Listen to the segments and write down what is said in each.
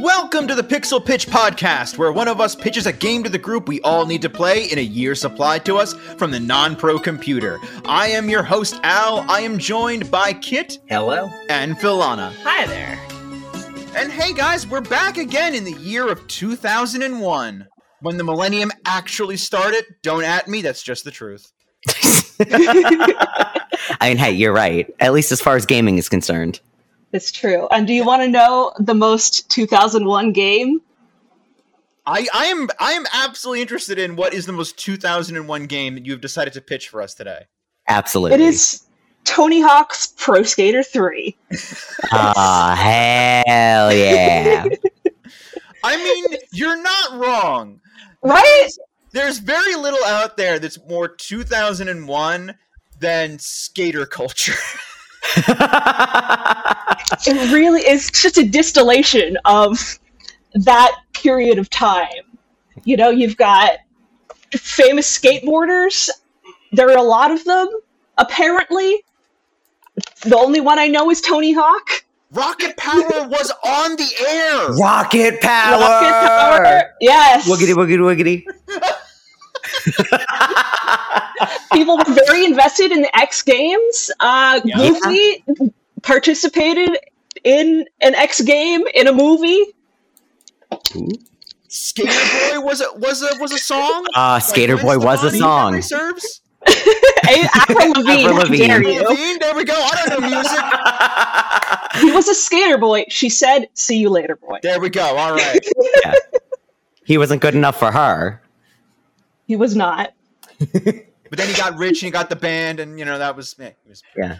Welcome to the Pixel Pitch Podcast, where one of us pitches a game to the group we all need to play in a year supplied to us from the non pro computer. I am your host, Al. I am joined by Kit Hello. and Philana. Hi there. And hey guys, we're back again in the year of 2001. When the millennium actually started, don't at me, that's just the truth. I mean, hey, you're right. At least as far as gaming is concerned. It's true. And do you want to know the most 2001 game? I, I am I am absolutely interested in what is the most 2001 game that you have decided to pitch for us today. Absolutely. It is Tony Hawk's Pro Skater 3. Ah, hell yeah. I mean, you're not wrong. Right? There's very little out there that's more 2001 than skater culture. It really is just a distillation of that period of time. You know, you've got famous skateboarders. There are a lot of them, apparently. The only one I know is Tony Hawk. Rocket Power was on the air. Rocket power! Rocket Power. Yes. Wiggity, wiggity, wiggity. People were very invested in the X Games. Uh, Yeah. Goofy participated in an X game in a movie. Skater Boy was a was a was a song. Uh, Skater Like, Boy was a song. memory Serves. Avril Lavigne, Avril Lavigne. dare you? Levine, there we go. I don't know music. He was a skater boy. She said, "See you later, boy." There we go. All right. yeah. he wasn't good enough for her. He was not. But then he got rich and he got the band, and you know that was. eh, was Yeah.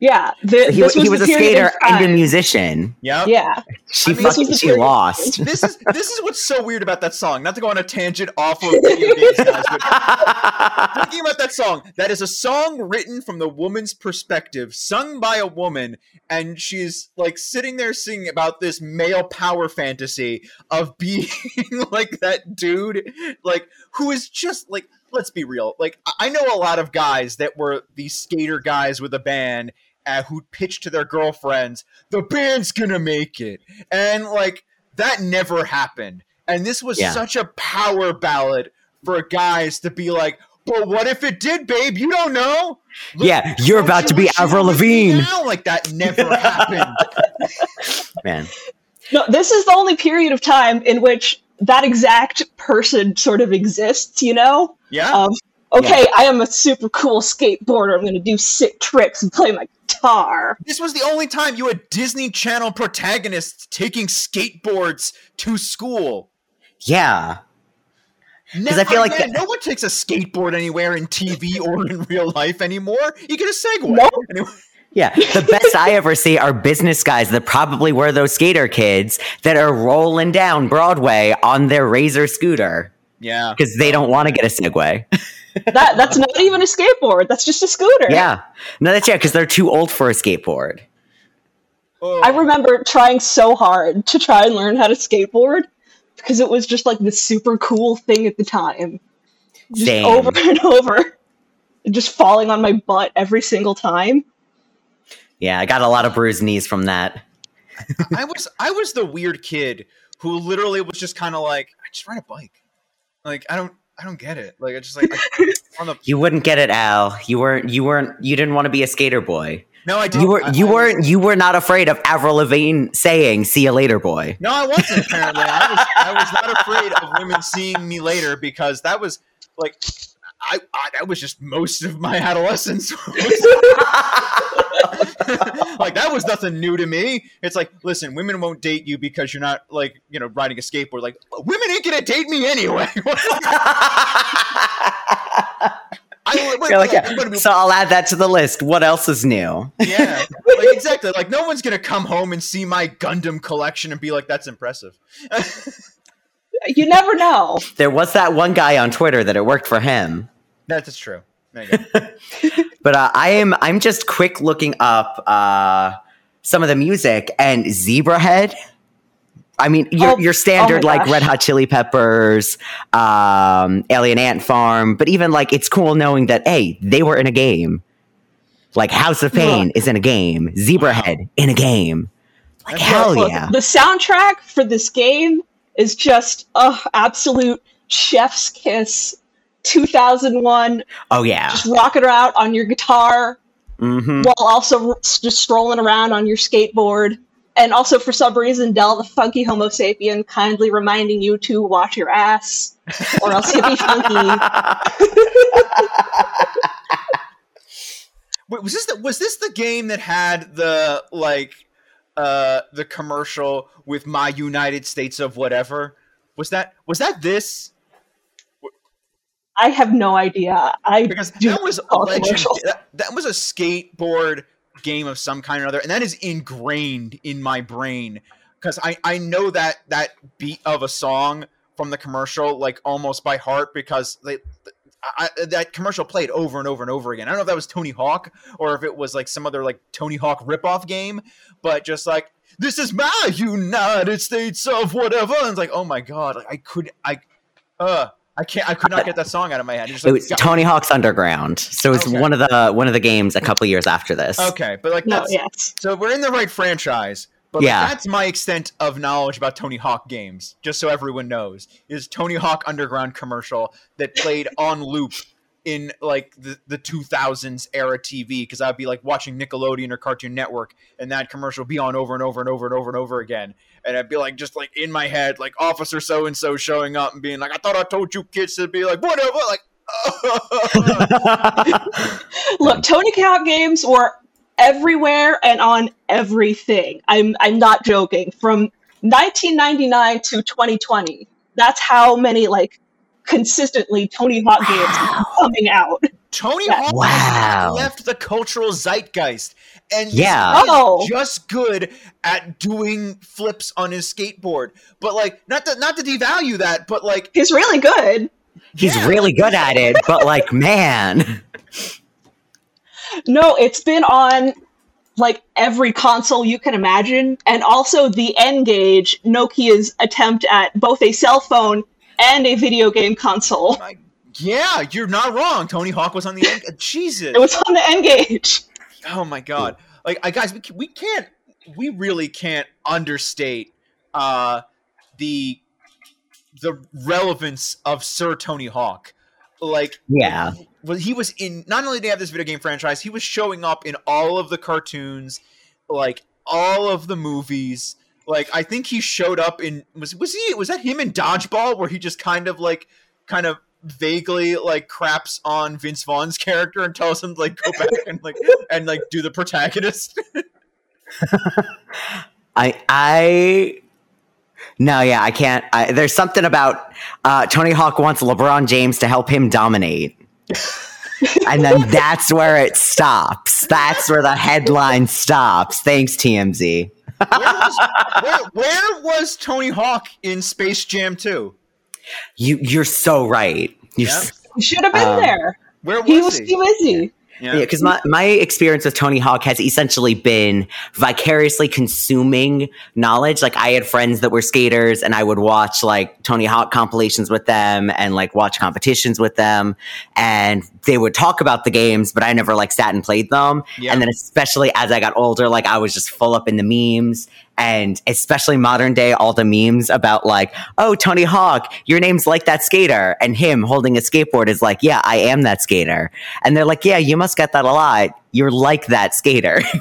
Yeah, th- He, this he was a skater and a musician. Yep. Yeah, She I mean, fucking, she period- lost. This is this is what's so weird about that song. Not to go on a tangent off of video games, guys, but thinking about that song, that is a song written from the woman's perspective, sung by a woman, and she's like sitting there singing about this male power fantasy of being like that dude, like who is just like. Let's be real. Like I- I know a lot of guys that were these skater guys with a band uh, who pitched to their girlfriends, "The band's gonna make it," and like that never happened. And this was Yeah. such a power ballad for guys to be like, but what if it did, babe? You don't know. Look, Yeah, you're about to be wish Avril were with me Lavigne. now? Like that never happened. Man. no, this is the only period of time in which that exact person sort of exists. You know, Yeah. um, okay, I am a super cool skateboarder. I'm going to do sick tricks and play my guitar. this was the only time you had Disney Channel protagonists taking skateboards to school. Yeah. Because I feel like again. that- no one takes a skateboard anywhere in TV or in real life anymore. You get a Segway. Nope. Anyway, Yeah, the best I ever see are business guys that probably were those skater kids that are rolling down Broadway on their Razor scooter yeah. because they don't want to get a Segway. That that's not even a skateboard. That's just a scooter. yeah, no, that's yeah, because they're too old for a skateboard. Oh. I remember trying so hard to try and learn how to skateboard because it was just like the super cool thing at the time. Just Same. over and over. Just falling on my butt every single time. Yeah, I got a lot of bruised knees from that. I was I was the weird kid who literally was just kind of like, I just ride a bike. Like I don't I don't get it. Like I just like I, on the You wouldn't get it, Al. You weren't. You weren't. You didn't want to be a skater boy. no I didn't. You were. I- You I was- weren't. You were not afraid of Avril Lavigne saying "See you later, boy." No, I wasn't. Apparently, I was. I was not afraid of women seeing me later because that was like, I, I that was just most of my adolescence. like that was nothing new to me. It's like, listen, women won't date you because you're not like you know riding a skateboard. Like women ain't gonna date me anyway. I, wait, You're like, wait, yeah. wait, wait, So I'll add that to the list. What else is new? yeah, like exactly. Like no one's gonna come home and see my Gundam collection and be like, "That's impressive." You never know. There was that one guy on Twitter that it worked for him. That's true. There you go. But uh, I am I'm just quick looking up uh, some of the music and Zebrahead. I mean, your Oh, your standard oh like. Red Hot Chili Peppers, um, Alien Ant Farm, but even like it's cool knowing that hey, they were in a game. Like House of Pain is in a game, Zebrahead in a game. Like hell Look, yeah. The soundtrack for this game is just uh absolute chef's kiss. 2001, Oh yeah. just rocking around on your guitar hmm while also r- just strolling around on your skateboard. And also, for some reason, Del the funky Homo sapien kindly reminding you to wash your ass, or else you'll be funky. Wait, was this the, was this the game that had the like uh the commercial with my United States of whatever? Was that was that this? I have no idea. I Because that was a legend. That, that was a skateboard game of some kind or other, and that is ingrained in my brain because I I know that that beat of a song from the commercial like almost by heart because they. I, that commercial played over and over and over again. I don't know if that was Tony Hawk or if it was like some other like Tony Hawk ripoff game, but just like this is my United States of whatever. And it's like, oh my god, like, I could I uh I can't I could not get that song out of my head. It just, It was got- Tony Hawk's Underground. So it's Okay. one of the one of the games a couple years after this. Okay, but like No, that's yes. so we're in the right franchise. But like, Yeah. that's my extent of knowledge about Tony Hawk games. Just so everyone knows, is Tony Hawk Underground commercial that played on loop in like the, the 2000s era TV because I'd be like watching Nickelodeon or Cartoon Network and that commercial would be on over and over and over and over and over again and I'd be like just like in my head like officer so and so showing up and being like I thought I told you kids to be like whatever like Look, Tony Hawk games were everywhere and on everything. I'm I'm not joking. From 1999 to 2020, that's how many like consistently Tony Hawk games are coming out. Tony Yeah. Hawk Wow. left the cultural zeitgeist, and Yeah. guy Oh. just good at doing flips on his skateboard. But like, not to not to devalue that, but like, He's really good. He's Yeah. really good at it, but like, man. No, it's been on like every console you can imagine, and also the N-Gage, Nokia's attempt at both a cell phone and a video game console. I- yeah, you're not wrong. Tony Hawk was on the end. Jesus, It was on the N-Gage. Oh my god! Like, I guys, we ca- we can't, we really can't understate uh the the relevance of Sir Tony Hawk. Like, Yeah. well, he was in not only did he have this video game franchise, he was showing up in all of the cartoons, like all of the movies. Like I think he showed up in was was he was that him in Dodgeball where he just kind of like kind of vaguely like craps on Vince Vaughn's character and tells him to like go back and like and like do the protagonist. I I no, yeah, I can't. I, there's something about uh, Tony Hawk wants LeBron James to help him dominate, and then that's where it stops. That's where the headline stops. Thanks, TMZ. where, was, where, where was Tony Hawk in Space Jam 2? You you're so right. You're Yeah. s- He should have been Um, there. Where was He was he? too busy. Yeah, because my, my experience with Tony Hawk has essentially been vicariously consuming knowledge. Like I had friends that were skaters and I would watch like Tony Hawk compilations with them and like watch competitions with them and they would talk about the games, but I never like sat and played them. Yeah. And then especially as I got older, like I was just full up in the memes and especially modern day, all the memes about like, oh, Tony Hawk, your name's like that skater. And him holding a skateboard is like, yeah, I am that skater. And they're like, yeah, you must get that a lot. You're like that skater.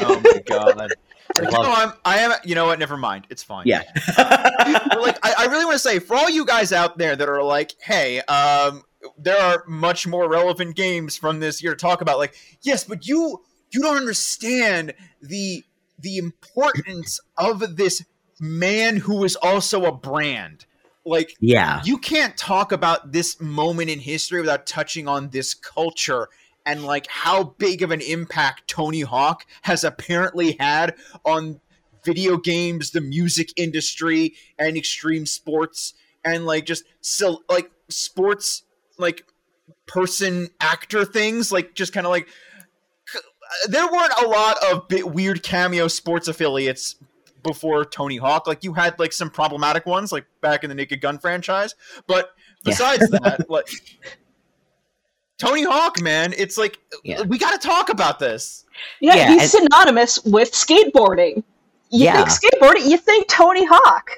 Oh my god. Like, love- no, I'm, I am. You know what? Never mind. It's fine. yeah. But, like, I, I really want to say for all you guys out there that are like, hey, um, there are much more relevant games from this year to talk about. Like, yes, but you you don't understand the the importance of this man who is also a brand. Like, Yeah. you can't talk about this moment in history without touching on this culture and like how big of an impact Tony Hawk has apparently had on video games, the music industry, and extreme sports, and like just so like sports like person actor things, like just kind of like there weren't a lot of bit weird cameo sports affiliates before Tony Hawk. Like you had like some problematic ones, like back in the Naked Gun franchise. But Yeah. besides that, like Tony Hawk, man, it's like Yeah. we got to talk about this. Yeah, Yeah, he's synonymous with skateboarding. you Yeah. think skateboarding, you think Tony Hawk.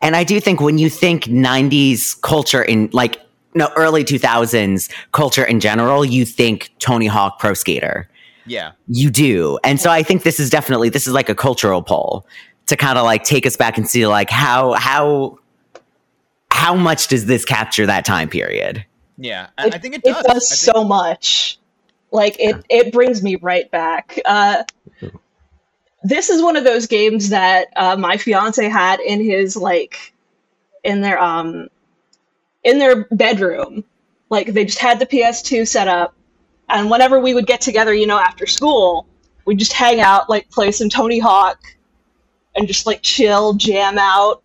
And I do think when you think 90s culture in like no early 2000s culture in general, you think Tony Hawk pro skater. Yeah. You do. And so I think this is definitely this is like a cultural poll to kind of like take us back and see like how how how much does this capture that time period? Yeah. And I think it does. It does think- so much. Like it, it brings me right back. Uh, this is one of those games that uh, my fiance had in his like in their um in their bedroom. Like they just had the PS2 set up, and whenever we would get together, you know, after school, we'd just hang out, like play some Tony Hawk, and just like chill, jam out,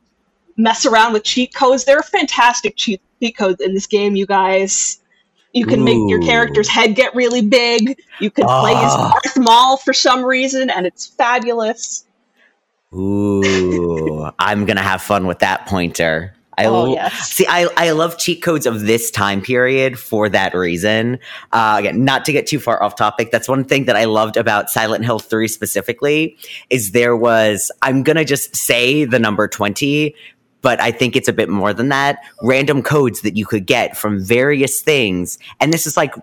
mess around with cheat codes. There are fantastic cheat cheat codes in this game, you guys. You can make your character's head get really big. You can play as Ah. Darth Maul for some reason, and it's fabulous. Ooh, I'm gonna have fun with that pointer. I Oh, yes. see. I I love cheat codes of this time period for that reason. Uh, again, not to get too far off topic. That's one thing that I loved about Silent Hill Three specifically is there was. I'm gonna just say the number twenty, but I think it's a bit more than that. Random codes that you could get from various things, and this is like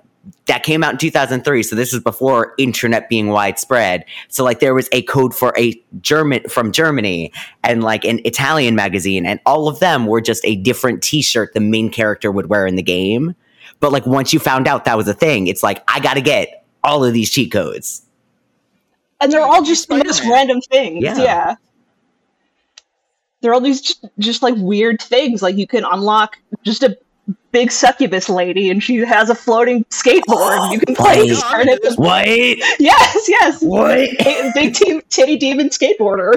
that came out in 2003 so this is before internet being widespread so like there was a code for a german from germany and like an italian magazine and all of them were just a different t-shirt the main character would wear in the game but like once you found out that was a thing it's like i gotta get all of these cheat codes and they're all just the most random things. Yeah. Yeah. They're all these just, just like weird things. Like you can unlock just a big succubus lady, and she has a floating skateboard. You can play Wait. as her. and it's- what Yes, yes. what Big, big team, titty demon skateboarder.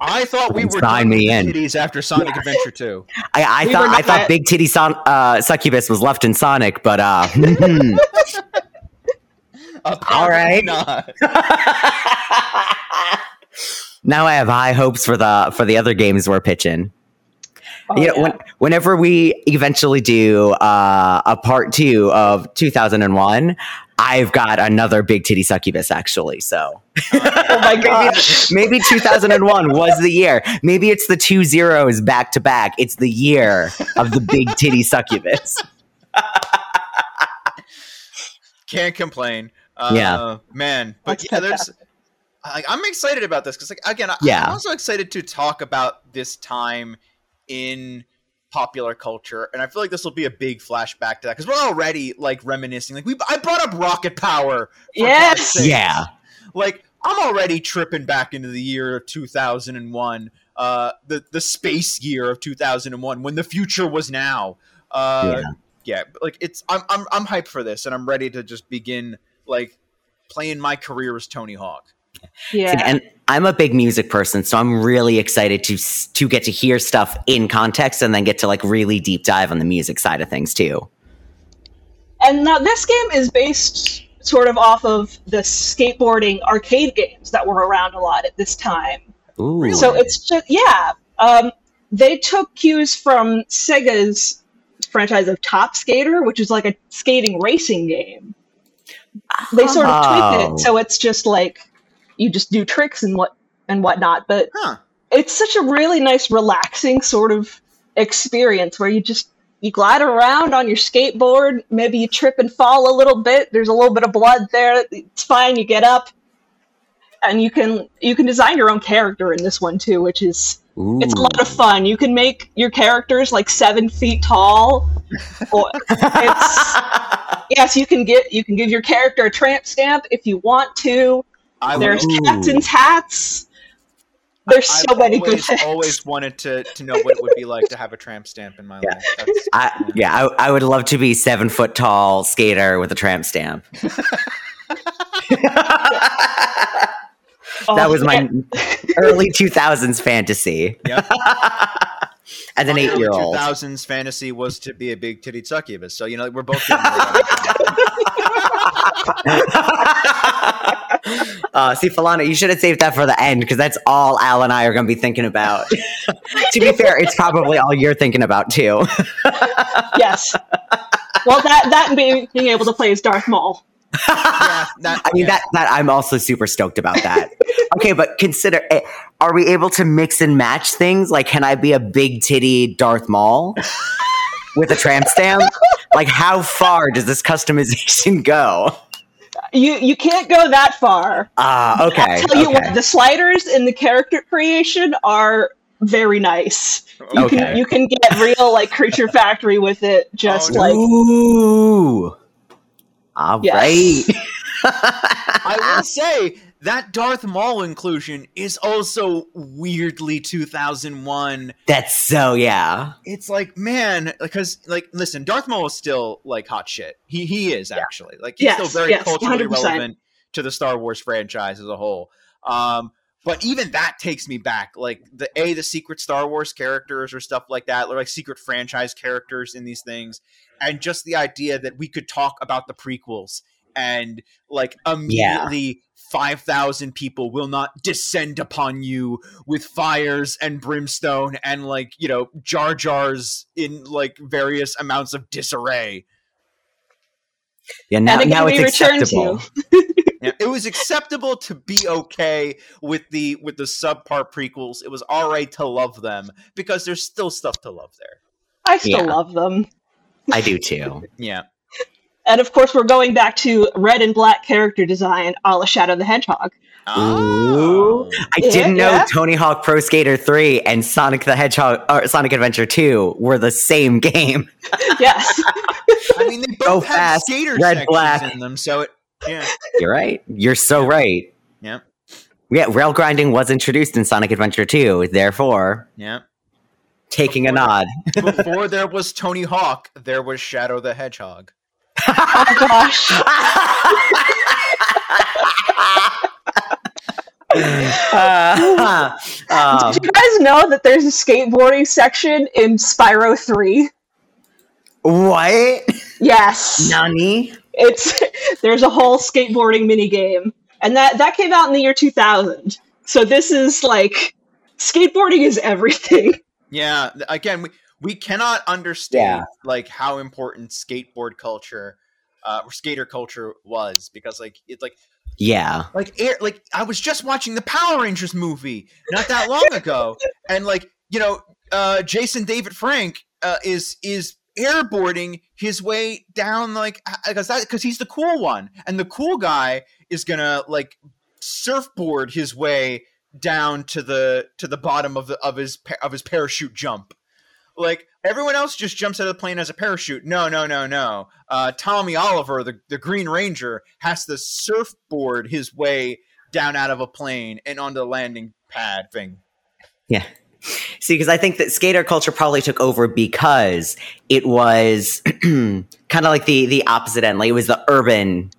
I thought we were Sign me in. titties after Sonic Adventure 2. I, I We thought I thought not- Big Titty Son- uh, Succubus was left in Sonic, but uh, All right. Now I have high hopes for the for the other games we're pitching. Oh, you know, when, whenever we eventually do uh, a part two of 2001, I've got another big titty succubus actually. So oh my gosh. maybe 2001 was the year. Maybe it's the two zeros back to back. It's the year of the big titty succubus. Can't complain. Uh, Yeah. man. But yeah, there's. fantastic. Like, I'm excited about this because, like, again, I, Yeah. I'm also excited to talk about this time in popular culture, and I feel like this will be a big flashback to that because we're already like reminiscing. Like, we I brought up rocket power. Yes. Yeah. like I'm already tripping back into the year of 2001, uh, the the space year of 2001, when the future was now. Uh, Yeah. yeah, like it's I'm I'm I'm hyped for this, and I'm ready to just begin like playing my career as Tony Hawk. Yeah. And I'm a big music person, so I'm really excited to to get to hear stuff in context and then get to like really deep dive on the music side of things too. And now this game is based sort of off of the skateboarding arcade games that were around a lot at this time. Ooh. So it's just yeah. Um, they took cues from Sega's franchise of Top Skater, which is like a skating racing game. They sort of tweaked Oh. it so it's just like you just do tricks and what and whatnot, but Huh? it's such a really nice, relaxing sort of experience where you just you glide around on your skateboard. Maybe you trip and fall a little bit. There's a little bit of blood there. It's fine. You get up, and you can you can design your own character in this one too, which is it's a lot of fun. You can make your characters like seven feet tall. It's yes, you can get you can give your character a tramp stamp if you want to. I There's Ooh. captain's hats. There's so I've many good always, things. always wanted to, to know what it would be like to have a tramp stamp in my life. That's, I, yeah, I, I would love to be seven foot tall skater with a tramp stamp. Oh, that Oh, was my early 2000s fantasy Yep. as an eight year old. 2000s fantasy was to be a big titty succubus. So you know we're both. Getting there. uh, see, Falana, you should have saved that for the end because that's all Al and I are going to be thinking about. to be fair, it's probably all you're thinking about too. yes. Well, that that being, being able to play as Darth Maul. yeah, that, I mean yeah. that that I'm also super stoked about that. okay, but consider eh, are we able to mix and match things? Like can I be a big titty Darth Maul with a tramp stamp? Like how far does this customization go? You you can't go that far. Ah, okay. I'll tell you what, the sliders in the character creation are very nice. You Okay. can you can get real like creature factory with it. Just Oh, like Ooh. All Yes. right. I will say that Darth Maul inclusion is also weirdly 2001. That's so yeah. It's like, man, because like, listen, Darth Maul is still like hot shit. He he is actually like he's Yes, still very yes, culturally 100%. relevant to the Star Wars franchise as a whole. Um, but even that takes me back, like the a the secret Star Wars characters or stuff like that, or like secret franchise characters in these things, and just the idea that we could talk about the prequels and like immediately. 5,000 people will not descend upon you with fires and brimstone and like, you know, jar jars in like various amounts of disarray. Yeah, now, and it now it's acceptable. Yeah, it was acceptable to be okay with the with the subpar prequels. It was all right to love them because there's still stuff to love there. I still Yeah. love them. I do too. Yeah. And of course, we're going back to red and black character design, a la Shadow the Hedgehog. Oh. I Yeah, didn't know yeah. Tony Hawk Pro Skater 3 and Sonic the Hedgehog or Sonic Adventure 2 were the same game. Yes, I mean, they Go both have fast, skater red, sections black. in them, so it. Yeah. You're right. You're so right. Yeah. Yeah, rail grinding was introduced in Sonic Adventure 2, therefore Yeah. taking a nod. Before there was Tony Hawk, there was Shadow the Hedgehog. Oh gosh. Uh, um, Did you guys know that there's a skateboarding section in Spyro 3? what? Yes. Nani? It's there's a whole skateboarding mini game. And that that came out in the year 2000. So this is like skateboarding is everything. Yeah. Again, we we cannot understand Yeah. like how important skateboard culture, uh, or skater culture was because like it's like Yeah. like air like I was just watching the Power Rangers movie not that long ago, and like you know, uh, Jason David Frank uh, is is airboarding his way down like because that because he's the cool one, and the cool guy is gonna like surfboard his way down to the to the bottom of the of his of his parachute jump. Like everyone else just jumps out of the plane as a parachute. No, no, no, no. Uh, Tommy Oliver, the, the Green Ranger, has to surfboard his way down out of a plane and onto the landing pad thing. Yeah. See, because I think that skater culture probably took over because it was kind of like the the opposite end. Like it was the urban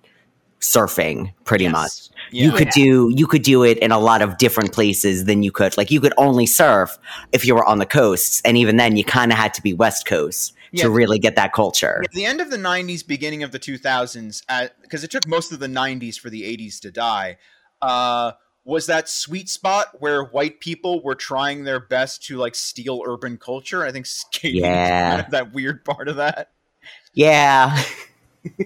surfing, pretty Yes. much. Yeah. You could do you could do it in a lot of different places than you could. Like you could only surf if you were on the coasts, and even then, you kind of had to be West Coast Yeah. to really get that culture. At the end of the 90s, beginning of the 2000s, because it took most of the 90s for the 80s to die, uh, was that sweet spot where white people were trying their best to like steal urban culture. I think skating Yeah. is kind of that weird part of that. Yeah.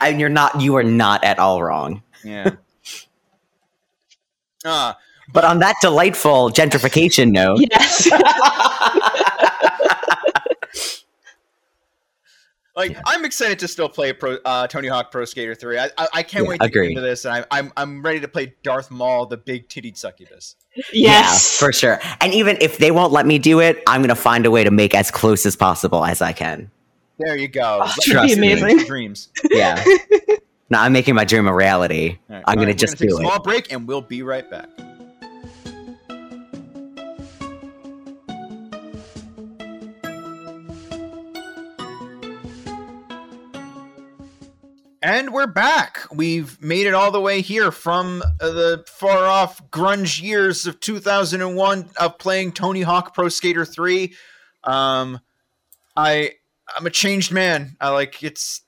and you're not you are not at all wrong. Yeah. Uh, But on that delightful gentrification note, Yes. like I'm excited to still play Pro, uh, Tony Hawk Pro Skater 3. I, I, I can't Yeah, wait to agreed. get into this, and I, I'm I'm ready to play Darth Maul, the big tittied succubus. yes. Yeah, for sure. And even if they won't let me do it, I'm going to find a way to make as close as possible as I can. There you go. Oh, Let that'd me be amazing. Dreams. Yeah. no, I'm making my dream a reality. Right, I'm going right, to just do it. small break, and we'll be right back. And we're back. We've made it all the way here from uh, the far off grunge years of 2001 of playing Tony Hawk Pro Skater 3. Um, I I'm a changed man. I like it's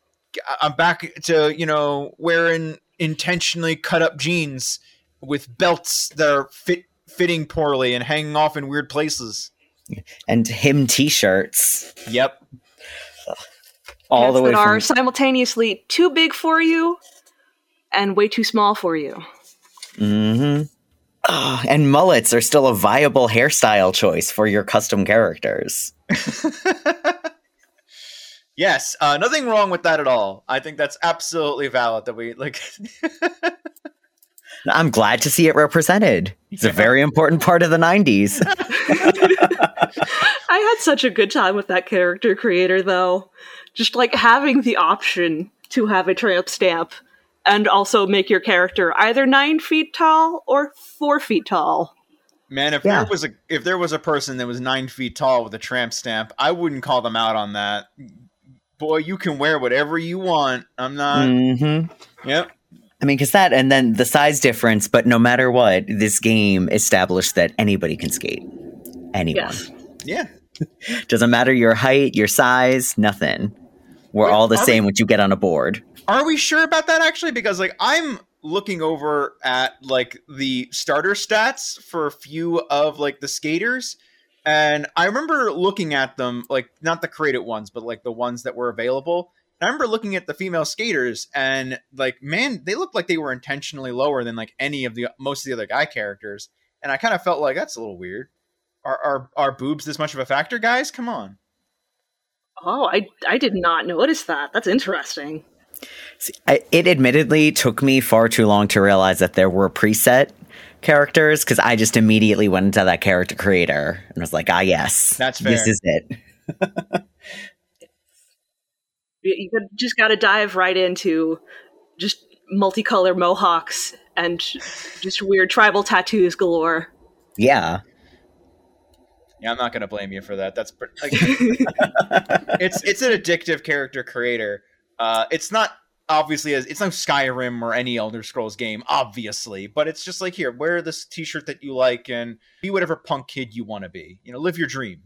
I'm back to you know wearing intentionally cut up jeans with belts that are fit fitting poorly and hanging off in weird places. And him t-shirts Yep. all Pants the way that are from simultaneously too big for you and way too small for you. Mm-hmm. Oh, and mullets are still a viable hairstyle choice for your custom characters. yes, uh, nothing wrong with that at all. I think that's absolutely valid. That we like. I'm glad to see it represented. It's a very important part of the 90s. I had such a good time with that character creator, though. Just like having the option to have a tramp stamp and also make your character either nine feet tall or four feet tall. Man, if yeah. there was a if there was a person that was nine feet tall with a tramp stamp, I wouldn't call them out on that. Boy, you can wear whatever you want. I'm not. Mm-hmm. Yep. I mean, because that, and then the size difference, but no matter what, this game established that anybody can skate. Anyone. Yes. Yeah. Doesn't matter your height, your size, nothing. We're Wait, all the same we, once you get on a board. Are we sure about that actually? Because like I'm looking over at like the starter stats for a few of like the skaters and I remember looking at them like not the created ones but like the ones that were available I remember looking at the female skaters and like, man, they looked like they were intentionally lower than like any of the most of the other guy characters, and I kind of felt like that's a little weird. Are are are boobs this much of a factor, guys? Come on. Oh, I I did not notice that. That's interesting. See, I, it admittedly took me far too long to realize that there were preset characters because I just immediately went into that character creator and was like, ah, yes, that's fair. This is it. You just got to dive right into just multicolor mohawks and just weird tribal tattoos galore. Yeah. Yeah, I'm not gonna blame you for that. That's like, it's it's an addictive character creator. Uh, it's not obviously as it's no Skyrim or any Elder Scrolls game, obviously, but it's just like here, wear this T-shirt that you like and be whatever punk kid you want to be. You know, live your dream.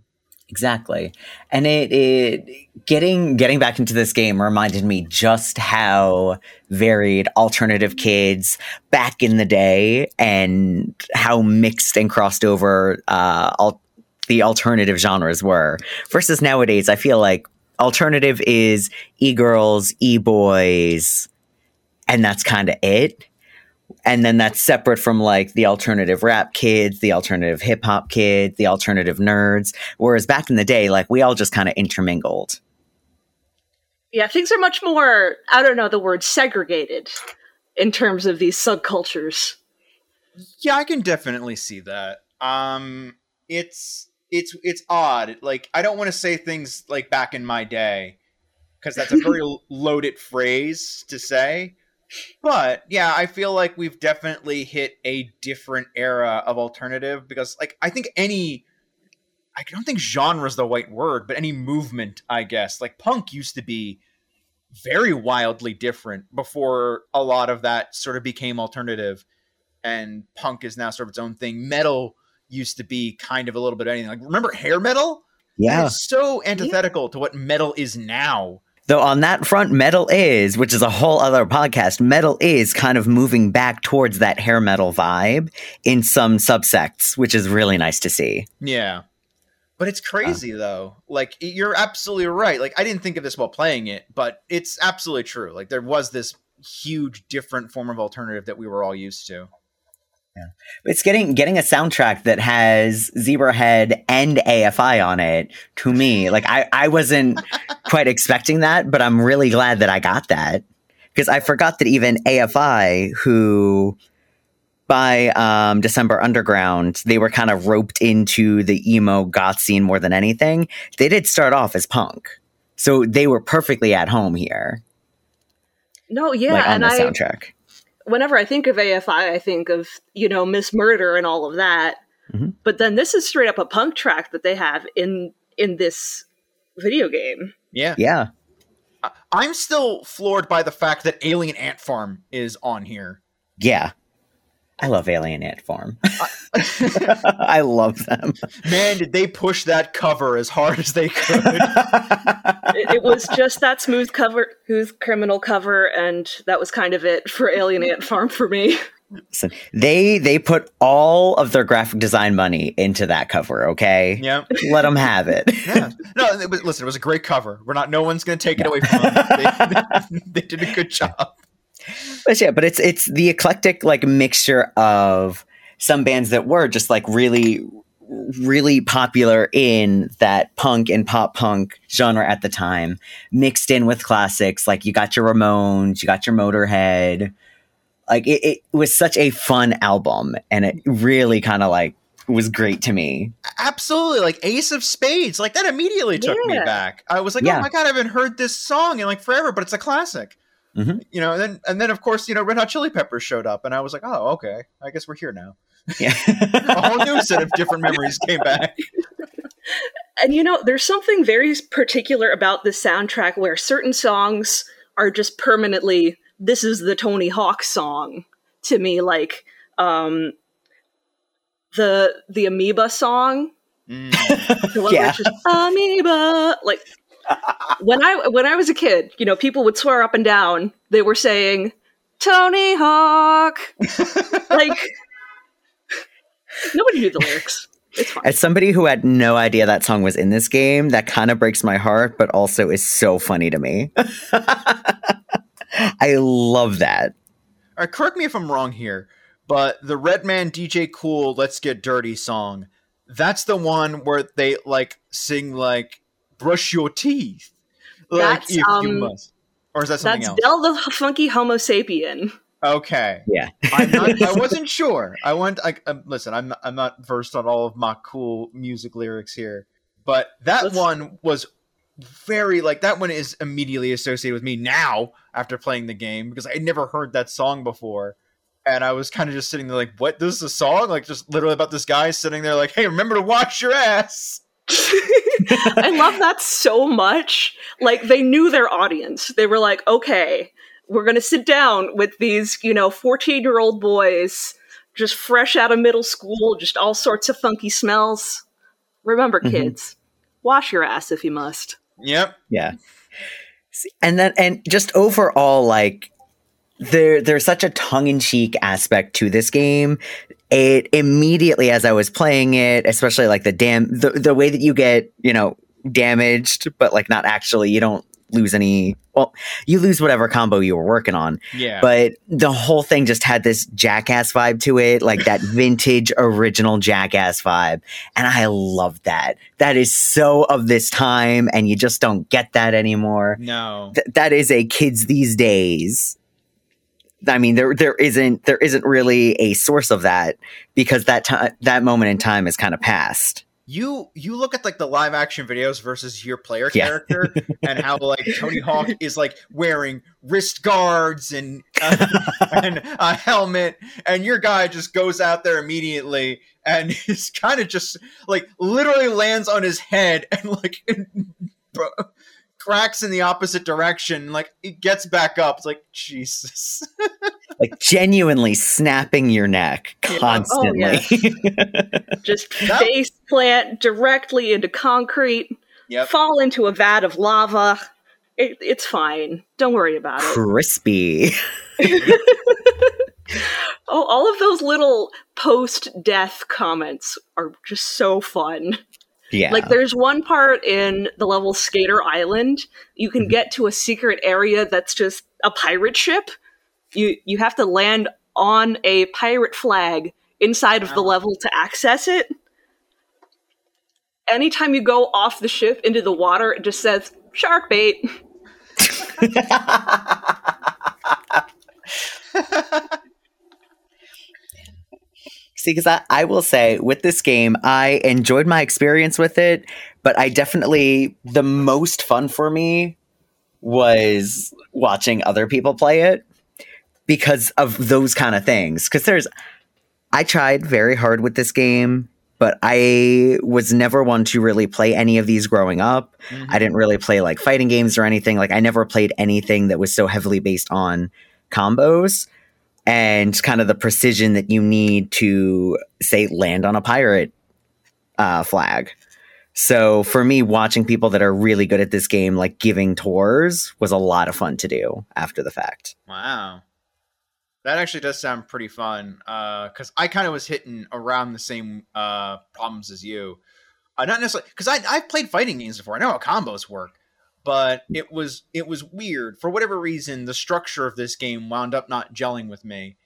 Exactly. And it, it getting getting back into this game reminded me just how varied alternative kids back in the day and how mixed and crossed over uh, al- the alternative genres were. Versus nowadays, I feel like alternative is e-girls, e-boys, and that's kind of it and then that's separate from like the alternative rap kids, the alternative hip hop kids, the alternative nerds. Whereas back in the day, like we all just kind of intermingled. Yeah, things are much more, I don't know the word segregated in terms of these subcultures. Yeah, I can definitely see that. Um it's it's it's odd. Like I don't want to say things like back in my day because that's a very loaded phrase to say but yeah, I feel like we've definitely hit a different era of alternative because, like, I think any, I don't think genre is the right word, but any movement, I guess, like punk used to be very wildly different before a lot of that sort of became alternative, and punk is now sort of its own thing. Metal used to be kind of a little bit of anything. Like, remember hair metal? Yeah, so antithetical yeah. to what metal is now Though on that front, metal is, which is a whole other podcast, metal is kind of moving back towards that hair metal vibe in some subsects, which is really nice to see. Yeah. But it's crazy uh, though. Like you're absolutely right. Like I didn't think of this while playing it, but it's absolutely true. Like there was this huge different form of alternative that we were all used to. Yeah. It's getting getting a soundtrack that has Zebrahead and AFI on it to me. Like I, I wasn't quite expecting that, but I'm really glad that I got that. Because I forgot that even AFI, who by um, December Underground, they were kind of roped into the emo goth scene more than anything. They did start off as punk. So they were perfectly at home here. No, yeah, like, on and the I, soundtrack whenever I think of AFI, I think of, you know, Miss Murder and all of that. Mm-hmm. But then this is straight up a punk track that they have in in this video game. Yeah. Yeah. I'm still floored by the fact that Alien Ant Farm is on here. Yeah. I love Alien Ant Farm. I love them. Man, did they push that cover as hard as they could. it, it, was just that smooth cover, smooth criminal cover, and that was kind of it for Alien Ant Farm for me. Listen, they they put all of their graphic design money into that cover. Okay, yeah, let them have it. yeah, no, it was, listen, it was a great cover. We're not. No one's going to take yeah. it away from them. They, they, they did a good job. But yeah, but it's it's the eclectic like mixture of some bands that were just like really really popular in that punk and pop punk genre at the time, mixed in with classics like you got your Ramones, you got your Motorhead. Like it, it was such a fun album, and it really kind of like was great to me. Absolutely, like Ace of Spades, like that immediately took me back. I was like, oh Yeah. oh my god, I haven't heard this song in like forever, but it's a classic. Mhm. You know, and then and then of course, you know, Red Hot Chili Peppers showed up, and I was like, oh, okay, I guess we're here now. Yeah. A whole new set of different memories came back. And you know, there's something very particular about this soundtrack where certain songs are just permanently this is the Tony Hawk song to me like um the the amoeba song Mm. the one where Yeah. it's just amoeba like when i when i was a kid you know people would swear up and down they were saying tony hawk like nobody knew the lyrics it's As somebody who had no idea that song was in this game, that kind of breaks my heart, but also is so funny to me. I love that. All right, correct me if I'm wrong here, but the Redman DJ Kool "Let's Get Dirty" song, that's the one where they like sing like "Brush your teeth," like That's, if you um, must, or is that something that's else? del the funky homo sapien okay, Yeah. I'm not, I wasn't sure. I went. I um, listen. I'm not, I'm not versed on all of my cool music lyrics here, but that Let's- one was very like that one is immediately associated with me now after playing the game because I never heard that song before. And I was kind of just sitting there like, what? This is a song? Like, just literally about this guy sitting there, like, hey, remember to wash your ass. I love that so much. Like they knew their audience. They were like, okay, we're gonna sit down with these, you know, 14 year old boys, just fresh out of middle school, just all sorts of funky smells. Remember, Mhm. kids, wash your ass if you must. Yep. Yeah. And then and just overall like there there's such a tongue-in-cheek aspect to this game. It immediately as I was playing it, especially like the dam the, the way that you get, you know, damaged, but like not actually you don't lose any well, you lose whatever combo you were working on. Yeah. But the whole thing just had this jackass vibe to it, like that vintage original jackass vibe. And I love that. That is so of this time, and you just don't get that anymore. no. Th- that is a kids these days. I mean, there there isn't there isn't really a source of that because that time that moment in time is kind of past. you you look at like the live action videos versus your player Yeah. character and how like Tony Hawk is like wearing wrist guards and uh, and a helmet and your guy just goes out there immediately and is kind of just like literally lands on his head and like cracks in the opposite direction like it gets back up it's like Jesus like genuinely snapping your neck Yeah. Oh, constantly. Just That- face plant directly into concrete, yep fall into a vat of lava. It, it's fine. Don't worry about it. Crispy. Oh, all of those little post death comments are just so fun. Yeah. Like there's one part in the level Skater Island, you can Mhm. get to a secret area that's just a pirate ship. You you have to land on a pirate flag inside of the level to access it. Anytime you go off the ship into the water, it just says shark bait. See, because I, I will say with this game, I enjoyed my experience with it, but I definitely, the most fun for me was watching other people play it because of those kind of things. Because there's, I tried very hard with this game, but I was never one to really play any of these growing up. Mhm. I didn't really play like fighting games or anything. Like I never played anything that was so heavily based on combos and kind of the precision that you need to say land on a pirate uh, flag. So for me, watching people that are really good at this game, like giving tours, was a lot of fun to do after the fact. Wow. That actually does sound pretty fun. Because I kind of was hitting around the same uh, problems as you. Uh, not necessarily because I I've played fighting games before. I know how combos work, but it was it was weird for whatever reason. The structure of this game wound up not gelling with me,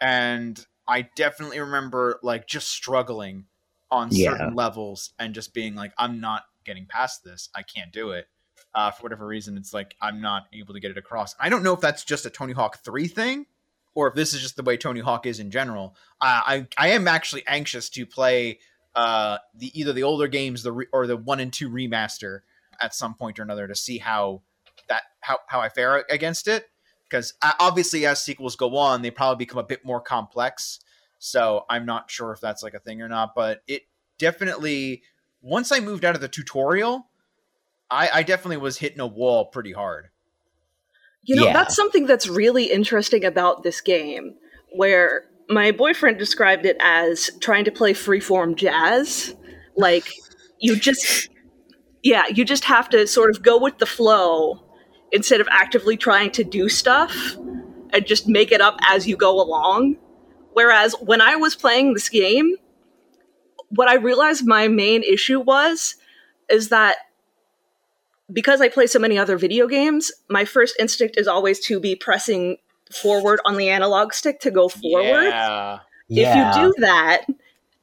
and I definitely remember like just struggling on Yeah. certain levels and just being like, I'm not getting past this. I can't do it. Uh, for whatever reason, it's like I'm not able to get it across. I don't know if that's just a Tony Hawk 3 thing or if this is just the way Tony Hawk is in general. I I, I am actually anxious to play uh, the either the older games the re- or the 1 and 2 remaster at some point or another to see how that how, how I fare against it because obviously as sequels go on they probably become a bit more complex so i'm not sure if that's like a thing or not but it definitely once i moved out of the tutorial i, I definitely was hitting a wall pretty hard You know, Yeah. that's something that's really interesting about this game, where my boyfriend described it as trying to play freeform jazz. Like, you just, yeah, you just have to sort of go with the flow instead of actively trying to do stuff and just make it up as you go along. Whereas when I was playing this game, what I realized my main issue was is that because I play so many other video games, my first instinct is always to be pressing forward on the analog stick to go forward. yeah If you do that,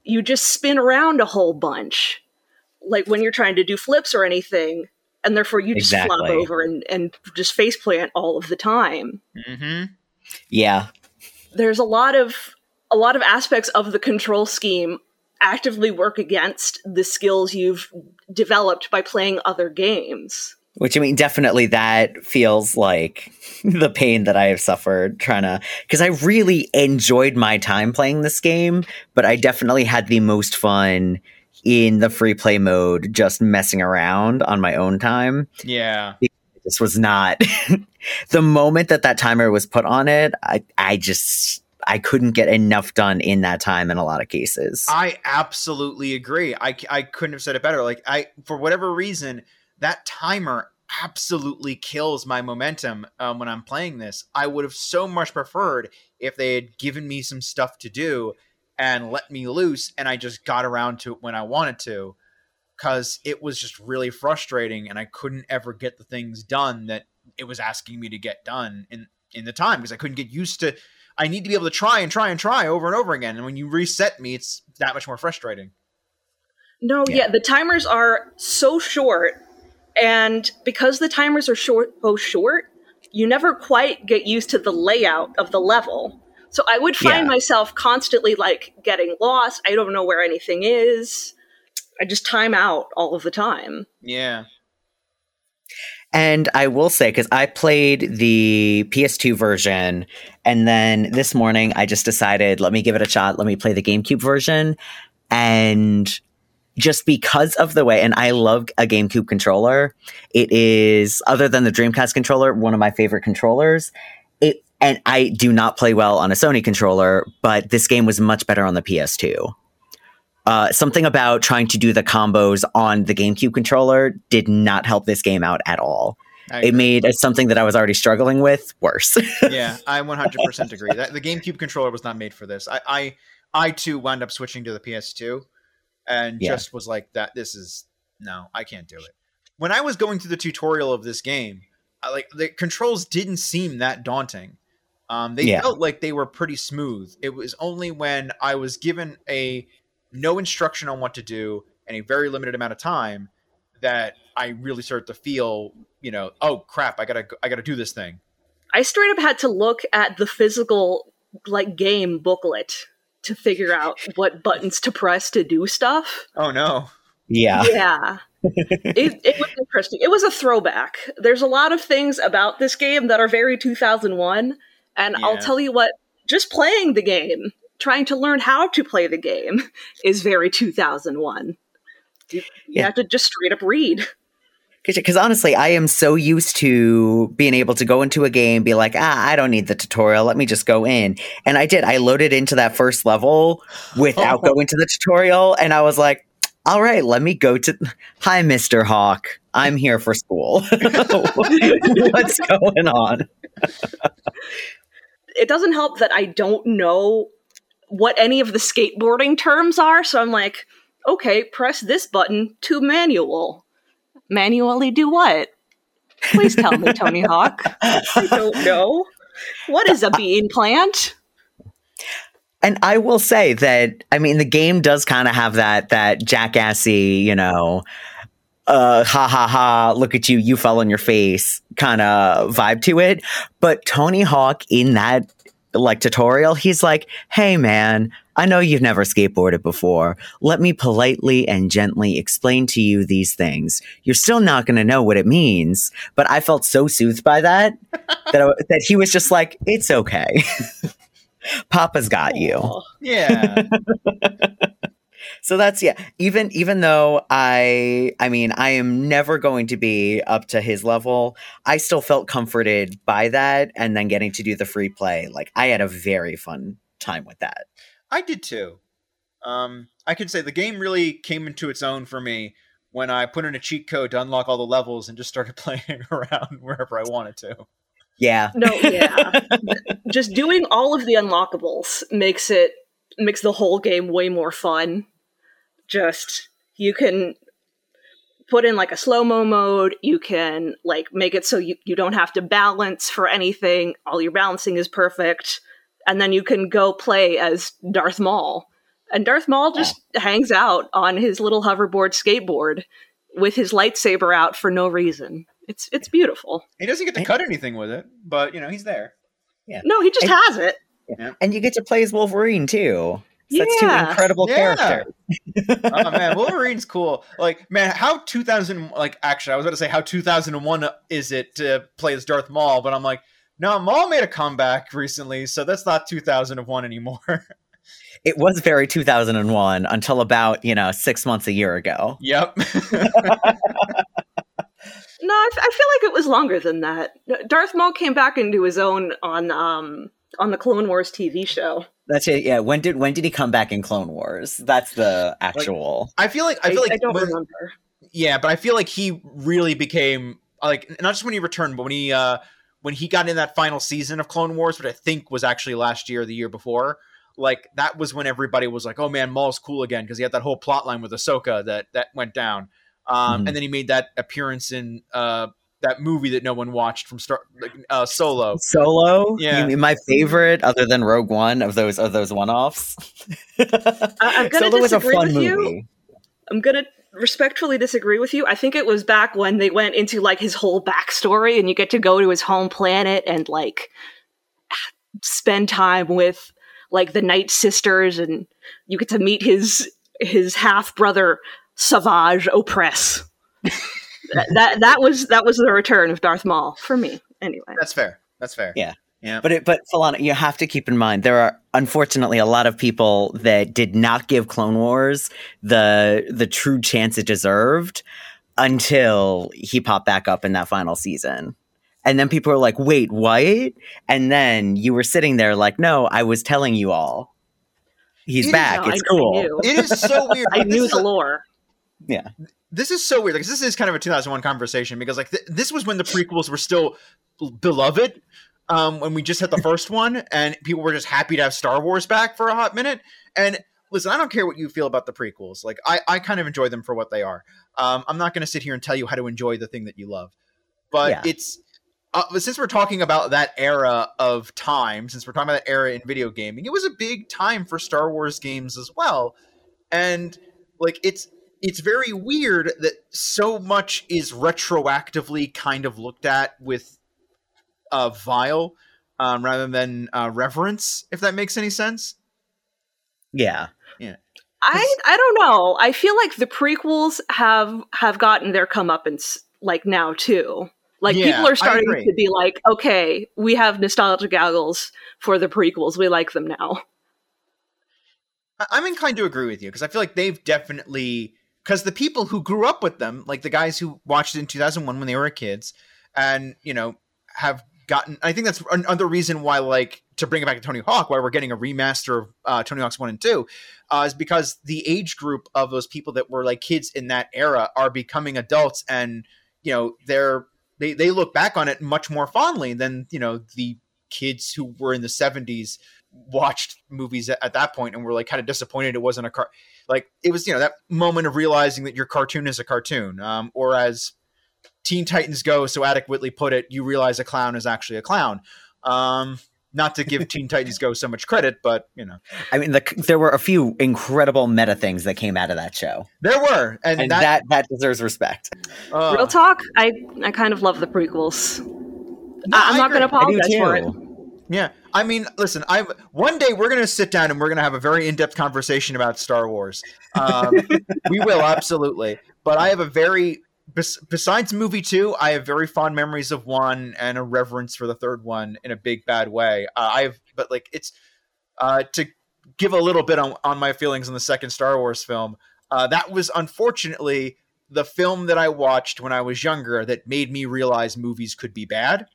you just spin around a whole bunch. Like when you're trying to do flips or anything, and therefore you just flop over and, and just faceplant all of the time. mm-hmm yeah, There's a lot of a lot of aspects of the control scheme actively work against the skills you've developed by playing other games. Which I mean, definitely that feels like the pain that I have suffered trying to. Because I really enjoyed my time playing this game, but I definitely had the most fun in the free play mode, just messing around on my own time. yeah This was not the moment that that timer was put on it. I, I just, I couldn't get enough done in that time in a lot of cases. I absolutely agree. I, I couldn't have said it better. Like I, for whatever reason, that timer absolutely kills my momentum um, when I'm playing this. I would have so much preferred if they had given me some stuff to do and let me loose, and I just got around to it when I wanted to. Because it was just really frustrating, and I couldn't ever get the things done that it was asking me to get done in in the time because I couldn't get used to I need to be able to try and try and try over and over again. And when you reset me, it's that much more frustrating. No, Yeah. yeah. the timers are so short, and because the timers are short, so short, you never quite get used to the layout of the level. So I would find Yeah. myself constantly like getting lost. I don't know where anything is. I just time out all of the time. Yeah. And I will say, because I played the PS2 version, and then this morning I just decided, let me give it a shot. Let me play the GameCube version. And just because of the way, and I love a GameCube controller, it is, other than the Dreamcast controller, one of my favorite controllers. And I do not play well on a Sony controller, but this game was much better on the PS2. Uh, something about trying to do the combos on the GameCube controller did not help this game out at all. It made uh, something that I was already struggling with worse. yeah, I 100% agree. That the GameCube controller was not made for this. I I, I too wound up switching to the PS2 and Yeah. just was like that this is no, I can't do it. When I was going through the tutorial of this game, I, like the controls didn't seem that daunting. Um, they Yeah. felt like they were pretty smooth. It was only when I was given a no instruction on what to do and a very limited amount of time that I really started to feel, you know, oh crap, I gotta I gotta do this thing. I straight up had to look at the physical like game booklet to figure out what buttons to press to do stuff. Oh no. yeah. yeah it, it was interesting it was a throwback there's a lot of things about this game that are very 2001 and i'll tell you what just playing the game trying to learn how to play the game is very 2001 you, you Yeah. have to just straight up read Because honestly, I am so used to being able to go into a game, be like, ah, I don't need the tutorial. Let me just go in. And I did. I loaded into that first level without going to the tutorial. And I was like, all right, let me go to. Hi, Mr. Hawk. I'm here for school. What's going on? It doesn't help that i don't know what any of the skateboarding terms are so i'm like okay press this button to manual manually do what Please tell me, Tony Hawk. I don't know. What is a bean plant? And I will say that I mean the game does kind of have that that jackassy, you know, uh ha ha ha, look at you, you fell on your face kind of vibe to it. But Tony Hawk in that like tutorial, he's like, "Hey man, I know you've never skateboarded before. Let me politely and gently explain to you these things. You're still not going to know what it means, but I felt so soothed by that that I, that he was just like, "It's okay." Papa's got you. Yeah. So that's yeah. Even even though I I mean I am never going to be up to his level, I still felt comforted by that and then getting to do the free play. Like I had a very fun time with that. I did too. Um, I can say the game really came into its own for me when I put in a cheat code to unlock all the levels and just started playing around wherever I wanted to. Yeah. No, yeah. Just doing all of the unlockables makes it makes the whole game way more fun. Just you can put in like a slow-mo mode, you can like make it so you, you don't have to balance for anything. All your balancing is perfect. And then you can go play as Darth Maul. And Darth Maul just hangs out on his little hoverboard skateboard with his lightsaber out for no reason. It's it's beautiful. He doesn't get to cut anything with it, but you know he's there. Yeah. No, he just And- has it. Yeah. And you get to play as Wolverine too. So that's two Yeah. incredible Yeah. characters. oh man, Wolverine's cool. Like man, how 2000 like actually I was about to say how 2001 is it to play as Darth Maul, but I'm like no, Maul made a comeback recently, so that's not 2001 anymore. It was very 2001 until about, you know, six months a year ago. yep. No, I, f- I feel like it was longer than that. Darth Maul came back into his own on um on the Clone Wars TV show. That's it. Yeah. When did when did he come back in Clone Wars? That's the actual. I feel like I feel like I don't when- remember. Yeah, but I feel like he really became like not just when he returned, but when he uh when he got in that final season of Clone Wars, which I think was actually last year or the year before. Like that was when everybody was like, "Oh man, Maul's cool again" because he had that whole plot line with Ahsoka that that went down. Um, Mhm. And then he made that appearance in uh, that movie that no one watched from Star like, uh, Solo. Solo, Yeah. You mean my favorite, other than Rogue One, of those of those one offs. I- I'm gonna Solo was a fun with movie. you. I'm gonna respectfully disagree with you. I think it was back when they went into like his whole backstory, and you get to go to his home planet and like spend time with like the Night Sisters, and you get to meet his his half brother Savage Opress. that, that that was that was the return of Darth Maul for me. Anyway, That's fair. That's fair. Yeah. Yeah. But it, but Falana, you have to keep in mind there are unfortunately a lot of people that did not give Clone Wars the the true chance it deserved until he popped back up in that final season. And then people were like, "Wait, what?" And then you were sitting there like, "No, I was telling you all. He's It is- back. No, it's I, cool." I It is so weird. I knew the a- lore. This is so weird. Because this is kind of a 2001 conversation because like th- this was when the prequels were still beloved um when we just had the first one and people were just happy to have star wars back for a hot minute. And listen i don't care what you feel about the prequels. Like i i kind of enjoy them for what they are. Um i'm not going to sit here and tell you how to enjoy the thing that you love. But Yeah. it's uh, but since we're talking about that era of time since we're talking about that era in video gaming it was a big time for star wars games as well. And like it's it's very weird that so much is retroactively kind of looked at with uh, vile um, rather than uh, reverence, if that makes any sense. Yeah. I I don't know. I feel like the prequels have have gotten their comeuppance like now too. Like Yeah, people are starting to be like, okay, we have nostalgia goggles for the prequels. We like them now. I- I'm inclined to agree with you because I feel like they've definitely because the people who grew up with them, like the guys who watched it in 2001 when they were kids, and you know have gotten. I think that's another reason why, like, to bring it back to Tony Hawk, why we're getting a remaster of uh, Tony Hawk's One and Two, uh, is because the age group of those people that were like kids in that era are becoming adults, and you know they're they they look back on it much more fondly than you know the kids who were in the 70s watched movies at, at that point and were like kind of disappointed it wasn't a car like it was you know that moment of realizing that your cartoon is a cartoon um, or as Teen Titans Go so adequately put it, you realize a clown is actually a clown. Um, not to give Teen Titans Go so much credit, but you know, I mean, the, there were a few incredible meta things that came out of that show, there were, and, and that, that that deserves respect. uh, Real talk, I I kind of love the prequels. no, I, am I not going to agree. I do apologize for it. Yeah, I mean, listen, I one day we're gonna sit down and we're gonna have a very in-depth conversation about Star Wars. Um, we will absolutely, but I have a very bes- besides movie two, I have very fond memories of one and a reverence for the third one in a big bad way. Uh, I have, but like it's uh, to give a little bit on, on my feelings on the second Star Wars film. Uh, that was unfortunately the film that I watched when I was younger that made me realize movies could be bad.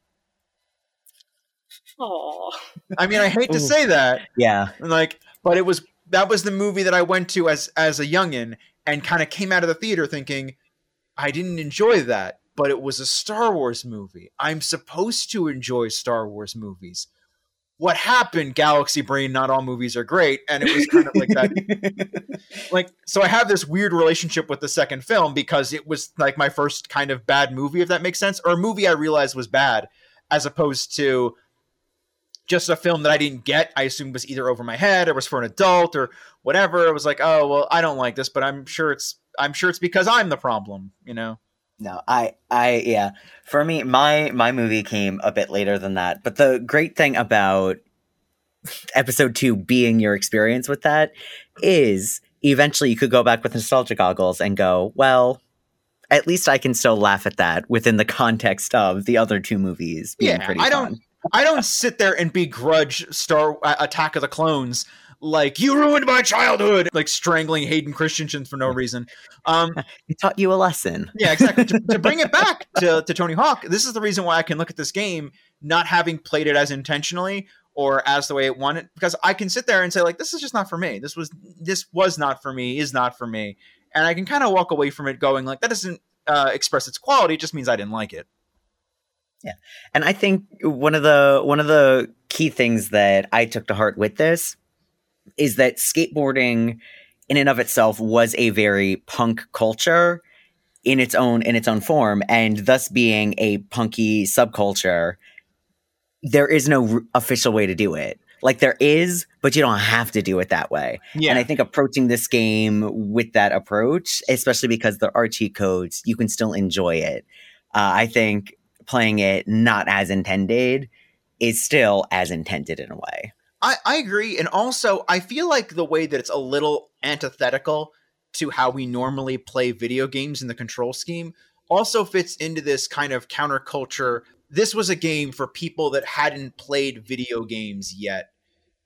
Aw. I mean, I hate to say that, Yeah, like but it was that was the movie that i went to as as a youngin and kind of came out of the theater thinking i didn't enjoy that but it was a star wars movie. I'm supposed to enjoy star wars movies. What happened galaxy brain not all movies are great and it was kind of like that. Like so i have this weird relationship with the second film because it was like my first kind of bad movie if that makes sense or a movie i realized was bad as opposed to just a film that I didn't get. I assumed was either over my head or was for an adult or whatever. It was like, oh well, I don't like this, but I'm sure it's I'm sure it's because I'm the problem, you know. No, I, I, yeah. For me, my my movie came a bit later than that. But the great thing about episode two being your experience with that is eventually you could go back with nostalgia goggles and go, well, at least I can still laugh at that within the context of the other two movies being Yeah, pretty I fun. don't I don't sit there and begrudge Star uh, Attack of the Clones like you ruined my childhood, like strangling Hayden Christensen for no reason. Um, It taught you a lesson. Yeah, exactly. to, to bring it back to, to Tony Hawk, this is the reason why I can look at this game not having played it as intentionally or as the way it wanted, because I can sit there and say like, this is just not for me. This was this was not for me. Is not for me, and I can kind of walk away from it going like, that doesn't uh, express its quality. It just means I didn't like it. And I think one of the one of the key things that I took to heart with this is that skateboarding in and of itself was a very punk culture in its own in its own form and thus being a punky subculture there is no r- official way to do it. Like there is but you don't have to do it that way. Yeah, and I think approaching this game with that approach, especially because there are cheat codes, you can still enjoy it. Uh, I think playing it not as intended is still as intended in a way. I, I agree. And also, I feel like the way that it's a little antithetical to how we normally play video games in the control scheme also fits into this kind of counterculture. This was a game for people that hadn't played video games yet.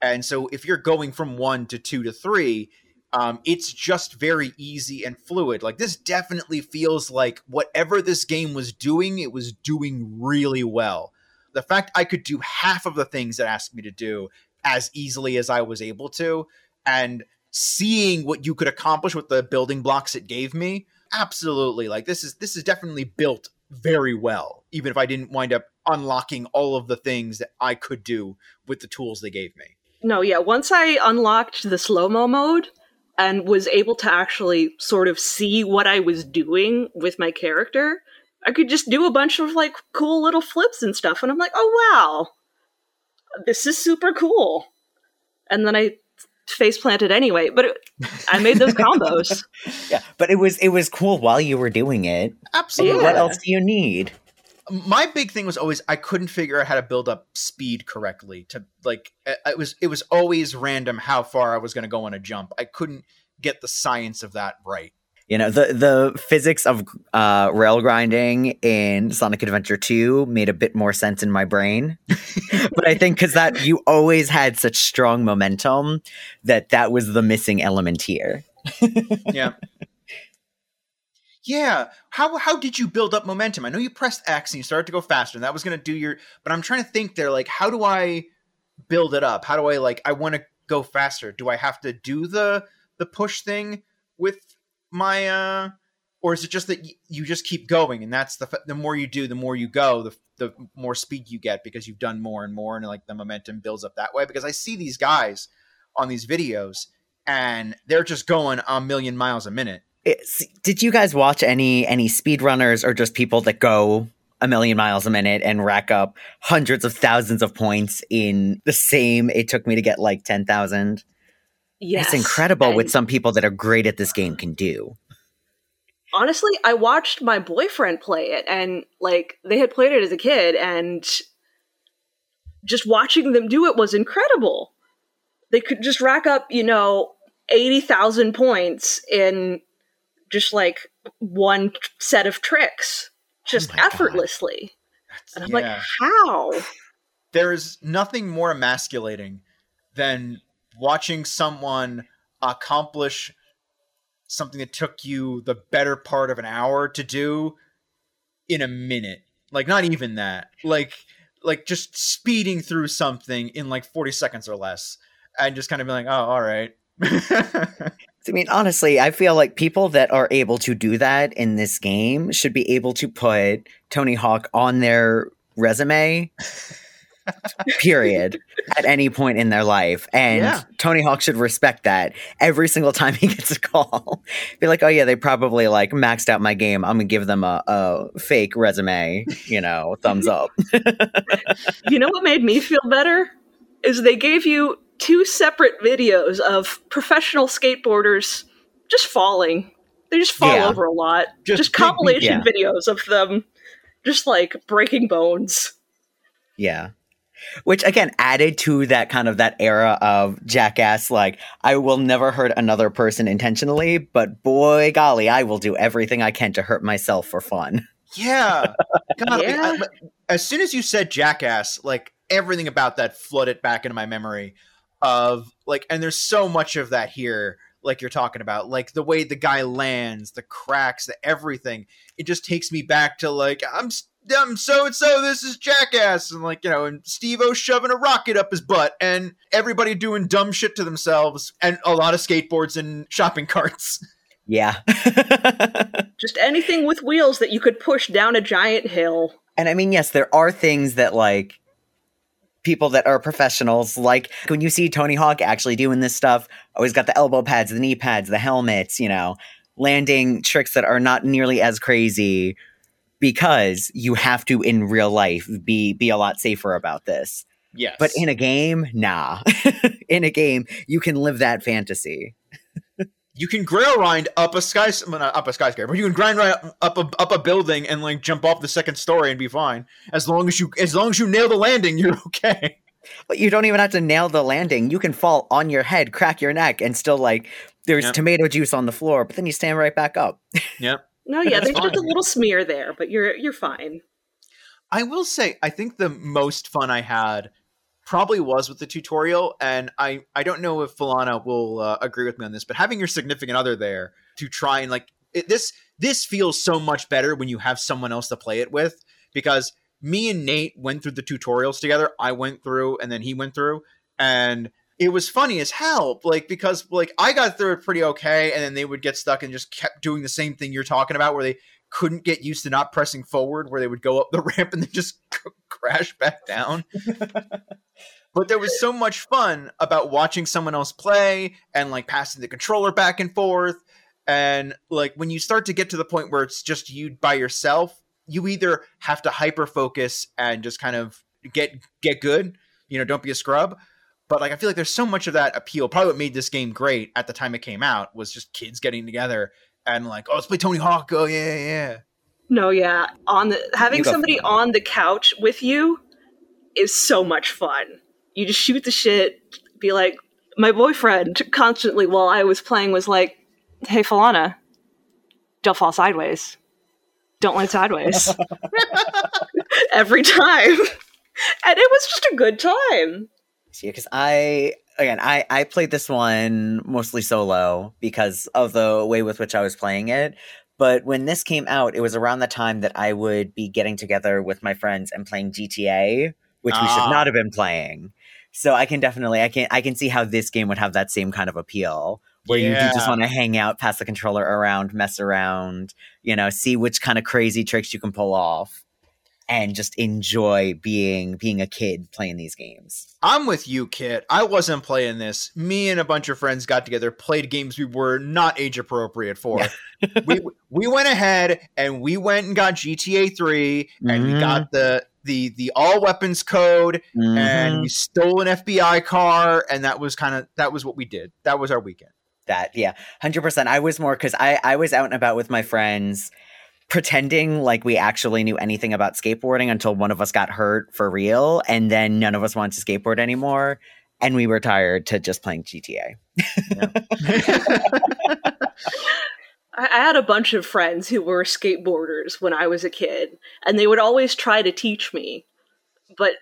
And so if you're going from one to two to three, um, it's just very easy and fluid. Like this definitely feels like whatever this game was doing, it was doing really well. The fact I could do half of the things it asked me to do as easily as I was able to, and seeing what you could accomplish with the building blocks it gave me, absolutely. Like this is this is definitely built very well, even if I didn't wind up unlocking all of the things that I could do with the tools they gave me. No, yeah. Once I unlocked the slow mo mode and was able to actually sort of see what I was doing with my character, I could just do a bunch of like cool little flips and stuff. And I'm like, oh wow, this is super cool. And then I face planted anyway, but it, I made those combos. Yeah, but it was it was cool while you were doing it. Absolutely. What else do you need? My big thing was always I couldn't figure out how to build up speed correctly. To like, it was it was always random how far I was going to go on a jump. I couldn't get the science of that right. You know, the the physics of uh, rail grinding in Sonic Adventure 2 made a bit more sense in my brain. but I think because that you always had such strong momentum that that was the missing element here. Yeah. Yeah. How how did you build up momentum? I know you pressed X and you started to go faster, and that was going to do your. But I'm trying to think there, like, how do I build it up? How do I like? I want to go faster. Do I have to do the the push thing with my uh or is it just that y- you just keep going and that's the f- the more you do the more you go the the more speed you get because you've done more and more and like the momentum builds up that way because I see these guys on these videos and they're just going a million miles a minute It's- Did you guys watch any any speedrunners or just people that go a million miles a minute and rack up hundreds of thousands of points in the same it took me to get like 10,000? Yes. It's incredible what some people that are great at this game can do. honestly, I watched my boyfriend play it, and like they had played it as a kid, and just watching them do it was incredible. They could just rack up, you know, eighty thousand points in just like one set of tricks, just Oh effortlessly. And I'm Yeah. like, how? there's nothing more emasculating than watching someone accomplish something that took you the better part of an hour to do in a minute like not even that like like just speeding through something in like 40 seconds or less and just kind of being like oh all right I mean, honestly, I feel like people that are able to do that in this game should be able to put Tony Hawk on their resume, period, at any point in their life. And Yeah. Tony Hawk should respect that every single time he gets a call. Be like, oh, yeah, they probably like maxed out my game. I'm going to give them a, a fake resume, you know, thumbs up. you know what made me feel better is they gave you two separate videos of professional skateboarders just falling. They just fall Yeah. over a lot. Just Just, big- big- compilation yeah. videos of them just like breaking bones. Yeah. Which again added to that kind of that era of jackass like I will never hurt another person intentionally, but boy golly, I will do everything I can to hurt myself for fun. Yeah. God, like, Yeah. I- as soon as you said jackass, like everything about that flooded back into my memory of like, and there's so much of that here, like you're talking about, like the way the guy lands, the cracks, the everything. It just takes me back to like, I'm. s- I'm so and so. This is Jackass, and like you know, and Steve O shoving a rocket up his butt, and everybody doing dumb shit to themselves, and a lot of skateboards and shopping carts. Yeah. Just anything with wheels that you could push down a giant hill. and I mean, yes, there are things that like people that are professionals, like when you see Tony Hawk actually doing this stuff, oh, always got the elbow pads, the knee pads, the helmets, you know, landing tricks that are not nearly as crazy because you have to in real life be be a lot safer about this. Yes, But in a game, nah. in a game, you can live that fantasy. You can grail grind up a sky well, not up a skyscraper, you can grind right up a, up a building and like jump off the second story and be fine. As long as you as long as you nail the landing, you're okay. But you don't even have to nail the landing. You can fall on your head, crack your neck, and still like there's Yep. tomato juice on the floor, but then you stand right back up. Yep. No, yeah, there's just a little smear there, but you're you're fine. I will say, I think the most fun I had probably was with the tutorial, and I I don't know if Falana will uh, agree with me on this, but having your significant other there to try and like it, this this feels so much better when you have someone else to play it with because me and Nate went through the tutorials together. I went through, and then he went through, and it was funny as hell. Like because like I got through it pretty okay, and then they would get stuck and just kept doing the same thing you're talking about, where they couldn't get used to not pressing forward, where they would go up the ramp and then just crash back down. but there was so much fun about watching someone else play and like passing the controller back and forth. And like when you start to get to the point where it's just you by yourself, you either have to hyper focus and just kind of get get good, you know, don't be a scrub. But like I feel like there's so much of that appeal. Probably what made this game great at the time it came out was just kids getting together and like, oh, let's play Tony Hawk. Oh yeah, yeah, yeah. No, yeah, on the having somebody for it. on the couch with you is so much fun. You just shoot the shit. Be like, my boyfriend constantly while I was playing was like, "Hey, Falana, don't fall sideways. Don't land sideways." Every time, and it was just a good time. Yeah, because I again I I played this one mostly solo because of the way with which I was playing it. But when this came out, it was around the time that I would be getting together with my friends and playing GTA, which we should Ah. not have been playing. So I can definitely I can I can see how this game would have that same kind of appeal where you do just want to hang out, pass the controller around, mess around, you know, see which kind of crazy tricks you can pull off. And just enjoy being being a kid playing these games. I'm with you, Kit. I wasn't playing this. Me and a bunch of friends got together, played games we were not age appropriate for. we we went ahead and we went and got GTA 3 and we got the the the all weapons code and Mhm. we stole an FBI car and that was kind of that was what we did. That was our weekend. that yeah 100% i was more because I, I was out and about with my friends pretending like we actually knew anything about skateboarding until one of us got hurt for real and then none of us wanted to skateboard anymore and we were tired to just playing gta I I had a bunch of friends who were skateboarders when I was a kid, and they would always try to teach me. But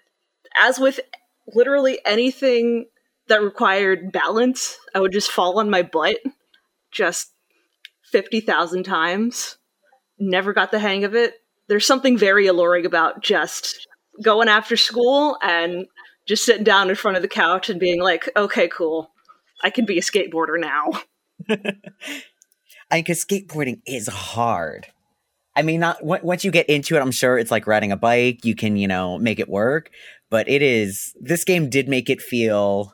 as with literally anything that required balance, I would just fall on my butt just 50,000 times. Never got the hang of it. There's something very alluring about just going after school and just sitting down in front of the couch and being like, okay, cool. I can be a skateboarder now. I because skateboarding is hard. I mean, not on- once you get into it, I'm sure it's like riding a bike. You can, you know, make it work. But it is. This game did make it feel,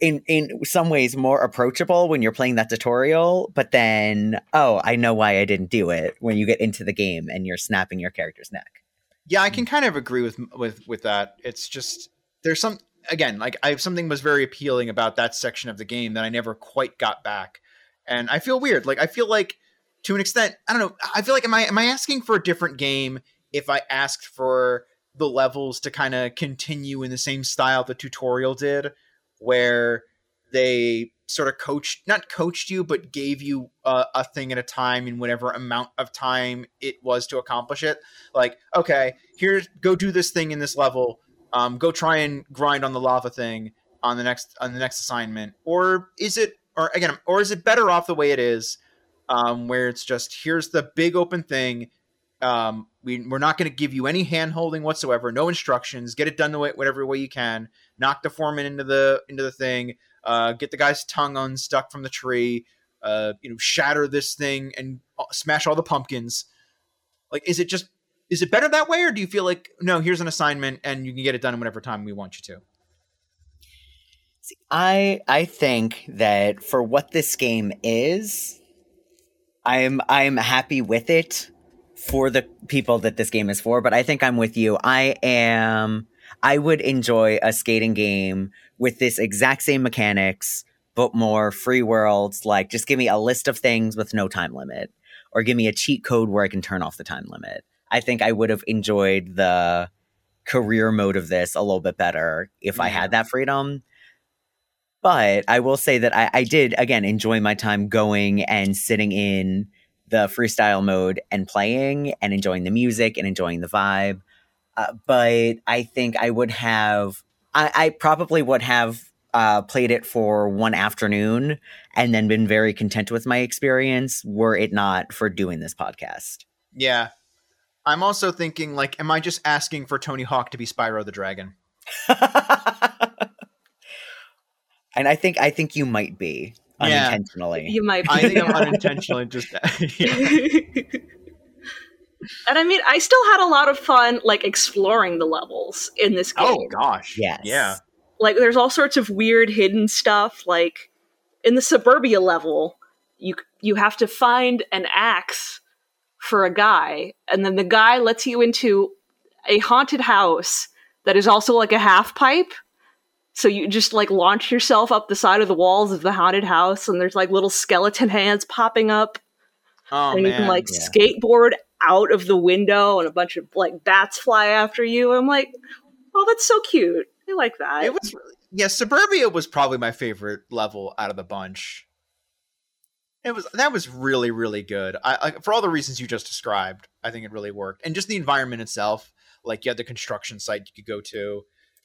in in some ways, more approachable when you're playing that tutorial. But then, oh, I know why I didn't do it. When you get into the game and you're snapping your character's neck. Yeah, I can hmm. kind of agree with with with that. It's just there's some again, like I something was very appealing about that section of the game that I never quite got back. And I feel weird. Like I feel like to an extent, I don't know, I feel like am I am I asking for a different game if I asked for the levels to kind of continue in the same style the tutorial did where they sort of coached not coached you but gave you a thing at a time in whatever amount of time it was to accomplish it. Like okay here go do this thing in this level. Um, go try and grind on the lava thing on the next on the next assignment. Or is it or again or is it better off the way it is um, where it's just here's the big open thing um, we, we're not going to give you any hand holding whatsoever no instructions get it done the way whatever way you can knock the foreman into the into the thing uh, get the guy's tongue unstuck from the tree uh, you know shatter this thing and uh, smash all the pumpkins. Like is it just is it better that way or do you feel like no here's an assignment and you can get it done in whatever time we want you to? See, I I think that for what this game is, I'm I'm happy with it for the people that this game is for, but I think I'm with you. I am I would enjoy a skating game with this exact same mechanics but more free worlds like just give me a list of things with no time limit or give me a cheat code where I can turn off the time limit. I think I would have enjoyed the career mode of this a little bit better if I had that freedom. But I will say that I, I did again enjoy my time going and sitting in the freestyle mode and playing and enjoying the music and enjoying the vibe. Uh, but I think I would have, I, I probably would have uh, played it for one afternoon and then been very content with my experience were it not for doing this podcast. yeah i'm also thinking like am i just asking for tony hawk to be spyro the dragon and I think I think you might be Yeah. unintentionally. You might be. i think i'm unintentionally just yeah. and I mean, I still had a lot of fun, like exploring the levels in this oh, game. oh gosh Yes. yeah Like, there's all sorts of weird hidden stuff. Like in the suburbia level, you you have to find an axe for a guy, and then the guy lets you into a haunted house that is also like a half pipe. So you just like launch yourself up the side of the walls of the haunted house, and there's like little skeleton hands popping up oh and man you can like yeah. skateboard out of the window and a bunch of like bats fly after you. I'm like, oh, that's so cute. I like that. it was really, yeah suburbia was probably my favorite level out of the bunch it was that was really really good I, I for all the reasons you just described i think it really worked and just the environment itself like you had the construction site you could go to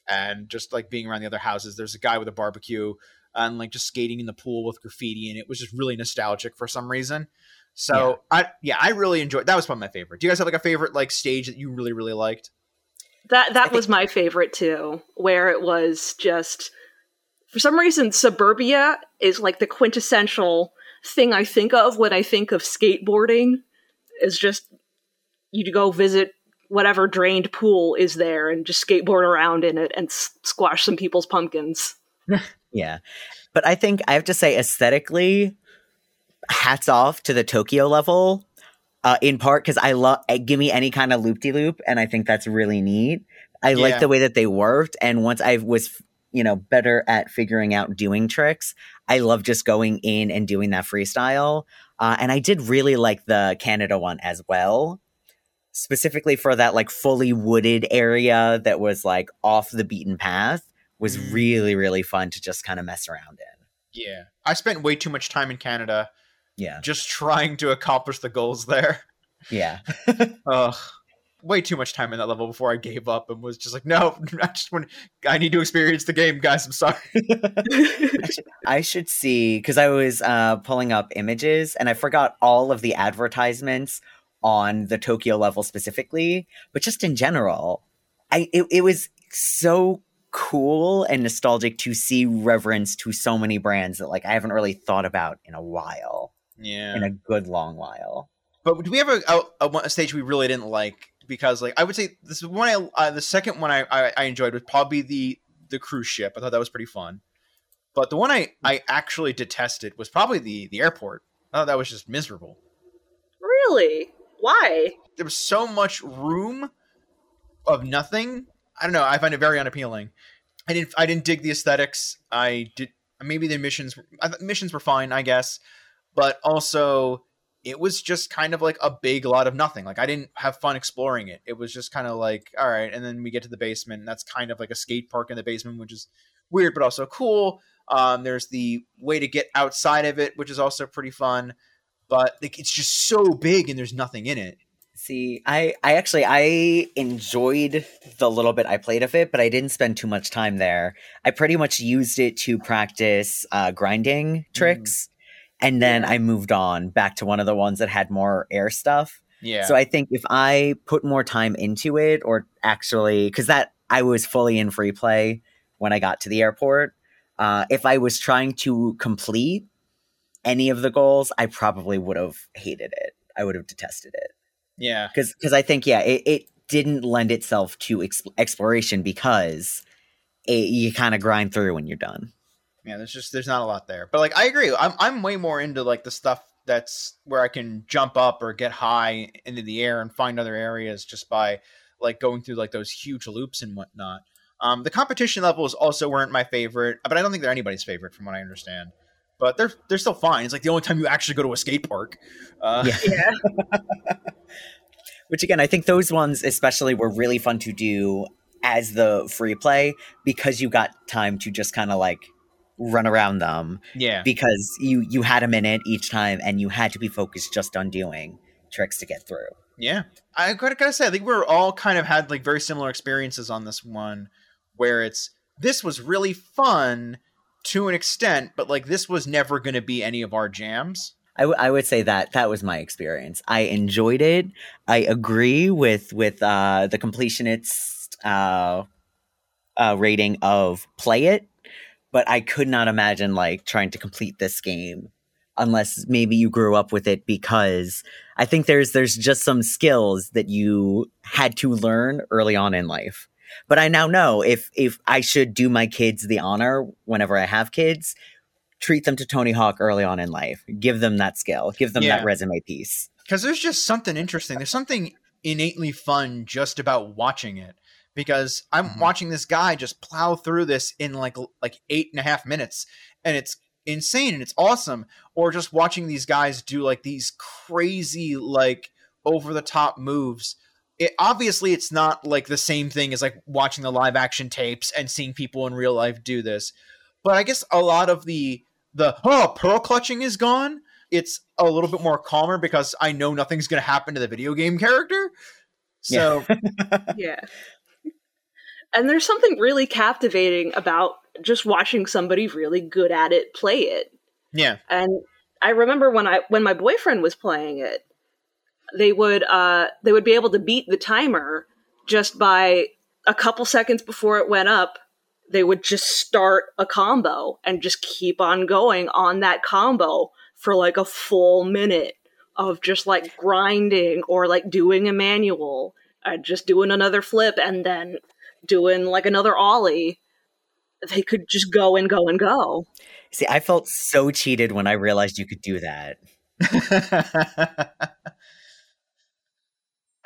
and just like being around the other houses there's a guy with a barbecue and like just skating in the pool with graffiti and it was just really nostalgic for some reason. So i yeah i really enjoyed that was probably my favorite. Do you guys have like a favorite like stage that you really really liked? That that think- was my favorite too, where it was just for some reason suburbia is like the quintessential thing I think of when I think of skateboarding is just you go visit whatever drained pool is there and just skateboard around in it and s- squash some people's pumpkins. Yeah. But I think I have to say, aesthetically, hats off to the Tokyo level. Uh, in part because I love give me any kind of loop de loop, and I think that's really neat. I Yeah. like the way that they worked, and once I was you know better at figuring out doing tricks, I love just going in and doing that freestyle. Uh, and I did really like the Canada one as well, specifically for that like fully wooded area that was like off the beaten path. Was Mm. really really fun to just kind of mess around in. Yeah. I spent way too much time in Canada Yeah, just trying to accomplish the goals there. yeah. Ugh. Way too much time in that level before I gave up and was just like, no, I just want I need to experience the game, guys. I'm sorry. I should see because I was uh, pulling up images and I forgot all of the advertisements on the Tokyo level specifically, but just in general, I it, it was so cool and nostalgic to see reverence to so many brands that like I haven't really thought about in a while, Yeah. in a good long while. But do we have a, a, a, stage we really didn't like? Because like I would say this is one I uh, the second one I, I, I enjoyed was probably the the cruise ship. I thought that was pretty fun. But the one I, I actually detested was probably the the airport. I thought that was just miserable. really? Why? There was so much room of nothing. I don't know. I find it very unappealing. I didn't I didn't dig the aesthetics. I did maybe the missions missions were fine, I guess, but also it was just kind of like a big lot of nothing. Like I didn't have fun exploring it. It was just kind of like all right, and then we get to the basement. And that's kind of like a skate park in the basement, which is weird but also cool. Um, there's the way to get outside of it, which is also pretty fun. But like, it's just so big and there's nothing in it. See, I, I actually I enjoyed the little bit I played of it, but I didn't spend too much time there. I pretty much used it to practice uh, grinding tricks, and then I moved on back to one of the ones that had more air stuff. Yeah. So I think if I put more time into it, or actually, because that I was fully in free play when I got to the airport. Uh, if I was trying to complete any of the goals, I probably would have hated it. I would have detested it yeah. because because I think yeah, it, it didn't lend itself to ex- exploration because it, you kind of grind through when you're done. Yeah, there's just there's not a lot there. But like I agree. I'm I'm way more into like the stuff that's where I can jump up or get high into the air and find other areas just by like going through like those huge loops and whatnot. Um, the competition levels also weren't my favorite, but I don't think they're anybody's favorite from what I understand. But they're they're still fine. It's like the only time you actually go to a skate park. Uh, Yeah. Yeah. Which again, I think those ones especially were really fun to do as the free play because you got time to just kind of like run around them yeah. because you you had a minute each time and you had to be focused just on doing tricks to get through. Yeah, I gotta, gotta say, I think we're all kind of had like very similar experiences on this one, where it's this was really fun to an extent, but like this was never going to be any of our jams. I, w- I would say that that was my experience. I enjoyed it. I agree with with uh, the completionist uh, uh, rating of play it, but I could not imagine like trying to complete this game unless maybe you grew up with it because I think there's there's just some skills that you had to learn early on in life. But I now know if if I should do my kids the honor whenever I have kids, treat them to Tony Hawk early on in life. Give them that skill. Give them Yeah. that resume piece. because there's just something interesting. There's something innately fun just about watching it. Because I'm Mhm. watching this guy just plow through this in like like eight and a half minutes, and it's insane and it's awesome. Or just watching these guys do like these crazy like over the top moves. It obviously it's not like the same thing as like watching the live action tapes and seeing people in real life do this. But I guess a lot of the the oh pearl clutching is gone it's a little bit more calmer because I know nothing's going to happen to the video game character. So yeah. And there's something really captivating about just watching somebody really good at it play it. yeah, And I remember when I when my boyfriend was playing it, they would uh they would be able to beat the timer just by a couple seconds before it went up. They would just start a combo and just keep on going on that combo for like a full minute of just like grinding or like doing a manual. uh, just doing another flip and then doing like another ollie. They could just go and go and go. See, I felt so cheated when I realized you could do that.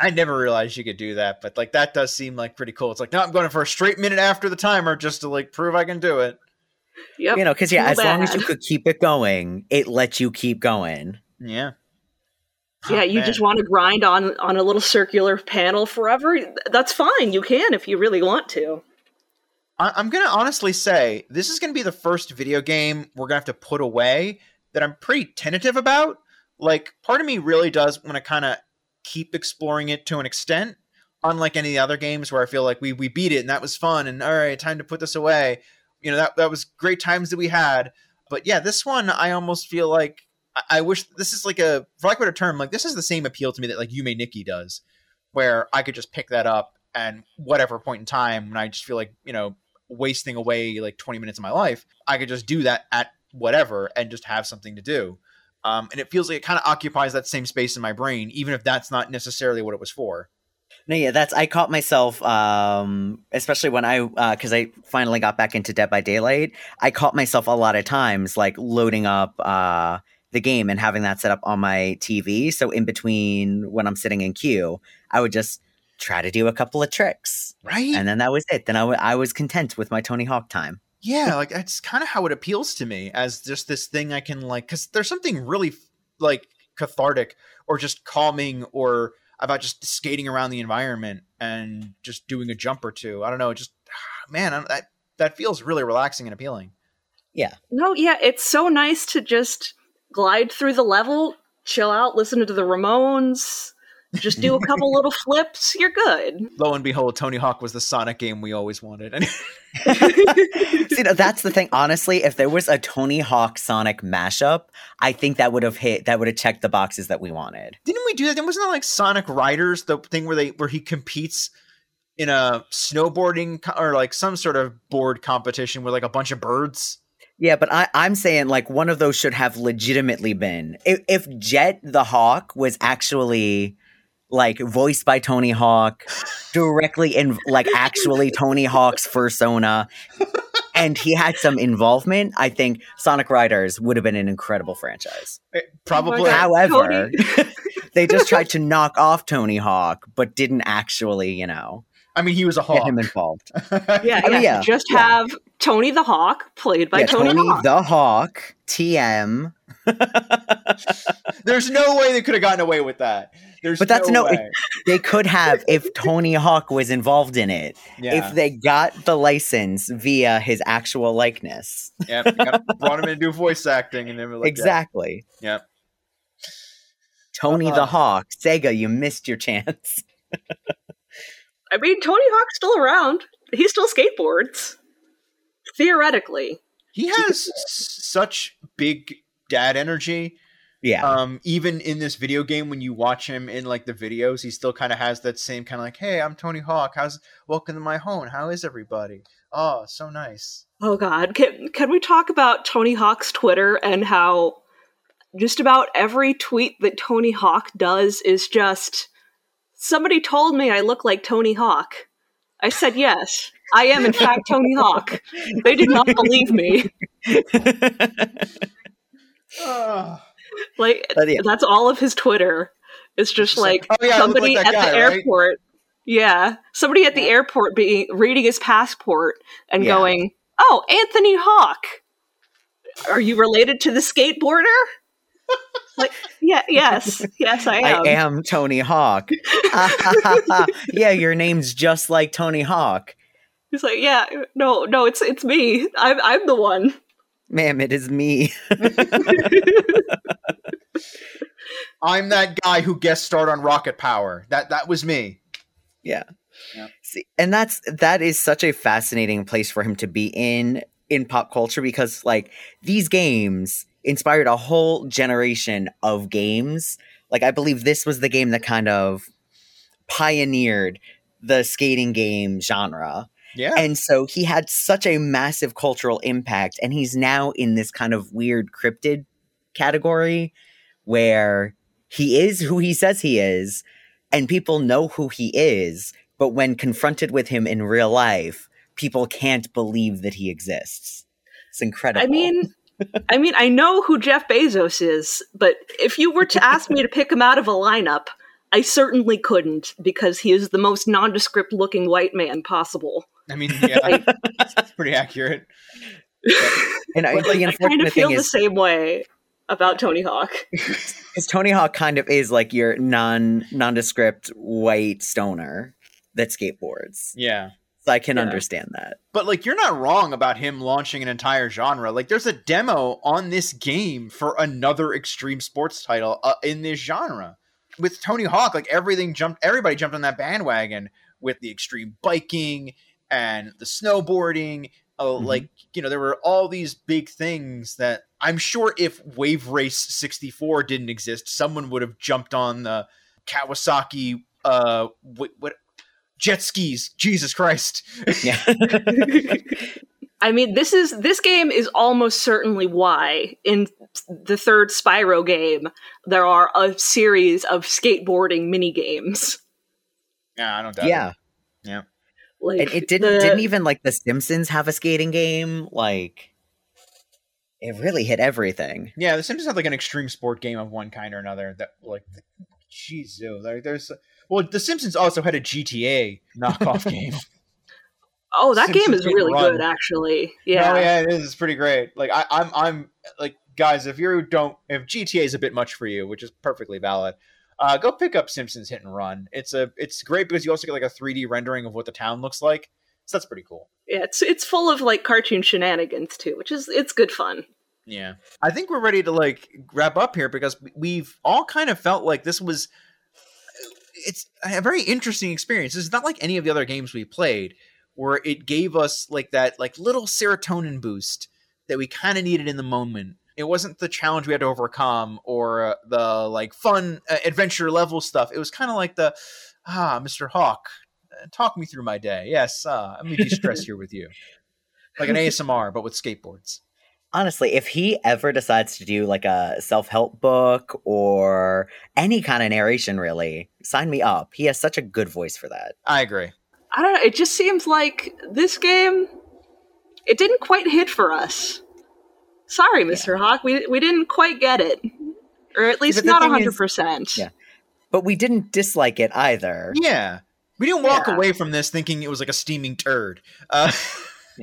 I never realized you could do that, but like that does seem like pretty cool. It's like, no, I'm going for a straight minute after the timer just to like prove I can do it. Yep. You know, because yeah, Too as long as you could keep it going, it lets you keep going. Yeah. yeah, Oh, you man. just want to grind on on a little circular panel forever. That's fine. You can if you really want to. I- I'm gonna honestly say this is gonna be the first video game we're gonna have to put away that I'm pretty tentative about. Like, part of me really does want to kind of keep exploring it to an extent, unlike any other games where I feel like we we beat it and that was fun and all right, time to put this away. You know that that was great times that we had. But yeah, this one I almost feel like I, I wish this is like a for of a term, like this is the same appeal to me that like Yume Nikki does, where I could just pick that up and whatever point in time when I just feel like you know wasting away like 20 minutes of my life, I could just do that at whatever and just have something to do. Um, and it feels like it kind of occupies that same space in my brain, even if that's not necessarily what it was for. No, yeah, that's I caught myself, um, especially when I because I finally got back into Dead by Daylight. I caught myself a lot of times like loading up uh, the game and having that set up on my TV. So in between when I'm sitting in queue, I would just try to do a couple of tricks, Right? and then that was it. Then I, w- I was content with my Tony Hawk time. Yeah, like that's kind of how it appeals to me as just this thing I can like, because there's something really like cathartic or just calming or about just skating around the environment and just doing a jump or two. I don't know, just man, I- that that feels really relaxing and appealing. Yeah no, yeah, it's so nice to just glide through the level, chill out, listen to the Ramones, just do a couple little flips. You're good. Lo and behold, Tony Hawk was the Sonic game we always wanted. See, no, that's the thing. Honestly, if there was a Tony Hawk Sonic mashup, I think that would have hit. That would have checked the boxes that we wanted. Didn't we do that? Then wasn't that like Sonic Riders, the thing where they where he competes in a snowboarding co- or like some sort of board competition with like a bunch of birds? Yeah, but I, I'm saying like one of those should have legitimately been if, if Jet the Hawk was actually like voiced by Tony Hawk, directly in like actually Tony Hawk's persona, and he had some involvement. I think Sonic Riders would have been an incredible franchise. Eh, Probably. God. However, they just tried to knock off Tony Hawk, but didn't actually, you know, I mean, he was a hawk. get him involved. Yeah, yeah. mean, yeah, Just yeah. have Tony the Hawk played by yeah, Tony, Hawk. the Hawk, TM. There's no way they could have gotten away with that. There's But that's no no- way. They could have if Tony Hawk was involved in it. Yeah, If they got the license via his actual likeness. yeah. brought him in to do voice acting, and they were like, yeah. exactly. Yep. Tony Uh, the Hawk. Sega, you missed your chance. I mean, Tony Hawk's still around. He still skateboards. Theoretically. He has such big dad energy. Yeah. Um, even in this video game, when you watch him in like the videos, he still kind of has that same kind of like, "Hey, I'm Tony Hawk. How's welcome to my home? How is everybody? Oh, so nice." Oh god, can can we talk about Tony Hawk's Twitter and how just about every tweet that Tony Hawk does is just somebody told me I look like Tony Hawk. I said yes. I am in fact Tony Hawk. They did not believe me. Oh, Like yeah. that's all of his Twitter. It's just like, "Oh, yeah, somebody like at the guy, right?" airport. Yeah, somebody at the airport being reading his passport and Yeah. going, "Oh, Anthony Hawk, are you related to the skateboarder?" Like, yeah, yes, yes, I am. I am Tony Hawk. yeah, your name's just like Tony Hawk. He's like, "Yeah, no, no, it's it's me. I'm I'm the one." Ma'am, it is me. I'm that guy who guest starred on Rocket Power. That that was me. Yeah. See, and that's that is such a fascinating place for him to be in in pop culture because like these games inspired a whole generation of games. Like I believe this was the game that kind of pioneered the skating game genre. Yeah. And so he had such a massive cultural impact and he's now in this kind of weird cryptid category where he is who he says he is and people know who he is, but when confronted with him in real life, people can't believe that he exists. It's incredible. I mean, I mean, I know who Jeff Bezos is, but if you were to ask me to pick him out of a lineup, I certainly couldn't because he is the most nondescript looking white man possible. I mean, yeah, that's pretty accurate. and I, Like, I kind of feel the is, same way about Tony Hawk. Because Tony Hawk kind of is like your non nondescript white stoner that skateboards. Yeah. So I can Yeah. understand that. But like you're not wrong about him launching an entire genre. Like there's a demo on this game for another extreme sports title uh, in this genre. With Tony Hawk, like everything jumped everybody jumped on that bandwagon with the extreme biking and the snowboarding. Uh, Mhm. Like, you know, there were all these big things that I'm sure if Wave Race 64 didn't exist, someone would have jumped on the Kawasaki uh what, what jet skis. Jesus Christ. Yeah. I mean, this is this game is almost certainly why in the third Spyro game there are a series of skateboarding mini games. Yeah, I don't doubt yeah. it. Yeah. Like And it didn't the- didn't even like The Simpsons have a skating game. Like it really hit everything. Yeah, The Simpsons have like an extreme sport game of one kind or another. That like, jeez, there, there's well, The Simpsons also had a GTA knockoff game. Oh, that game is really Run. good, actually. Yeah. oh yeah, it is. It's pretty great. Like I, I'm, I'm like guys, if you don't, if GTA is a bit much for you, which is perfectly valid. Uh, go pick up Simpsons Hit and Run. It's a it's great because you also get like a 3D rendering of what the town looks like. So that's pretty cool. Yeah, it's it's full of like cartoon shenanigans too, which is it's good fun. Yeah. I think we're ready to like wrap up here because we've all kind of felt like this was it's a very interesting experience. It's not like any of the other games we played where it gave us like that like little serotonin boost that we kind of needed in the moment. It wasn't the challenge we had to overcome or uh, the like fun uh, adventure level stuff. It was kind of like the ah, Mr. Hawk, uh, talk me through my day. Yes, uh, let me de-stress here with you. Like an ASMR but with skateboards. Honestly, if he ever decides to do like a self help book or any kind of narration, really, sign me up. He has such a good voice for that. I agree. I don't know, it just seems like this game it didn't quite hit for us. Sorry, Mr. Hawk, we we didn't quite get it. Or at least not thing hundred percent. Yeah. But we didn't dislike it either. Yeah. We didn't walk Yeah. away from this thinking it was like a steaming turd. Uh,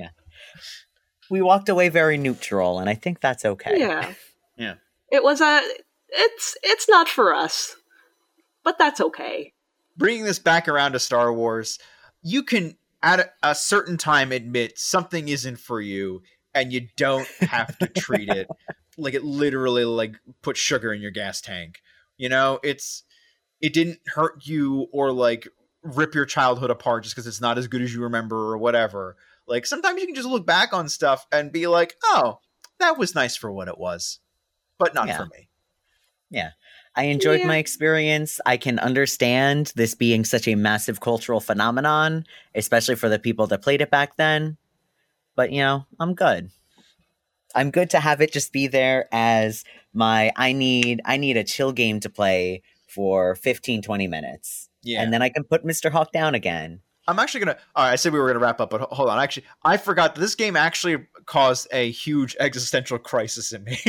We walked away very neutral, and I think that's okay. Yeah. Yeah. It was a it's it's not for us. But that's okay. bringing this back around to Star Wars, you can at a, a certain time admit something isn't for you, and you don't have to treat it like it literally like put sugar in your gas tank. You know, it's it didn't hurt you or like rip your childhood apart just because it's not as good as you remember or whatever. Like sometimes you can just look back on stuff and be like, oh, that was nice for what it was, but not Yeah. for me. Yeah. I enjoyed Yeah. my experience. I can understand this being such a massive cultural phenomenon, especially for the people that played it back then. But, you know, I'm good. I'm good to have it just be there as my I need I need a chill game to play for 15 20 minutes. Yeah. And then I can put Mr. Hawk down again. I'm actually gonna. All right, I said we were gonna wrap up, but hold on. Actually, I forgot this game actually caused a huge existential crisis in me.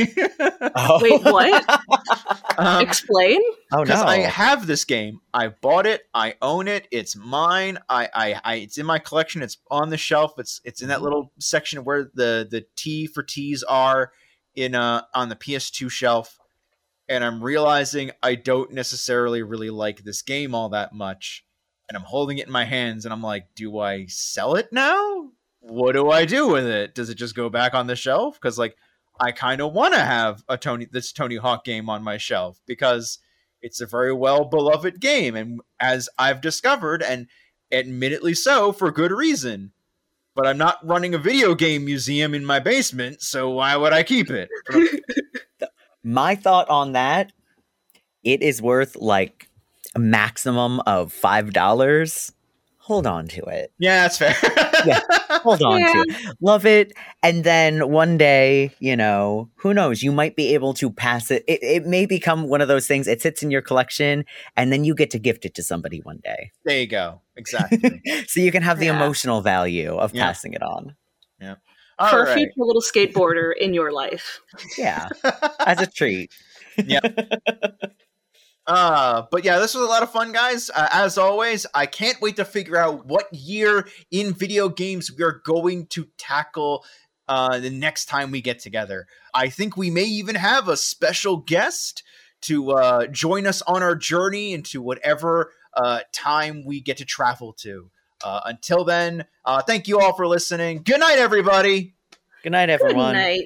Oh. Wait, what? um, Explain? oh because no. I have this game. I bought it. I own it. It's mine. I, I, I, it's in my collection. It's on the shelf. It's, it's in that little section where the, the T for T's are in, uh, on the PS2 shelf. And I'm realizing I don't necessarily really like this game all that much. And I'm holding it in my hands, and I'm like, do I sell it now? What do I do with it? Does it just go back on the shelf? Because like, I kind of want to have a Tony this Tony Hawk game on my shelf because it's a very well beloved game, and as I've discovered, and admittedly so for good reason. But I'm not running a video game museum in my basement, so why would I keep it? My thought on that, it is worth like maximum of five dollars. Hold on to it. yeah, that's fair. yeah, hold on to it. Love it. And then one day, you know, who knows? You might be able to pass it. it. It may become one of those things. It sits in your collection, and then you get to gift it to somebody one day. There you go. Exactly. so you can have the Yeah. emotional value of Yeah. passing it on. All For a future little skateboarder in your life. Yeah, as a treat. Uh, but yeah, this was a lot of fun, guys. Uh, as always, I can't wait to figure out what year in video games we are going to tackle uh, the next time we get together. I think we may even have a special guest to uh, join us on our journey into whatever uh, time we get to travel to. Uh, until then, uh, thank you all for listening. Good night, everybody. Good night, Good everyone. night.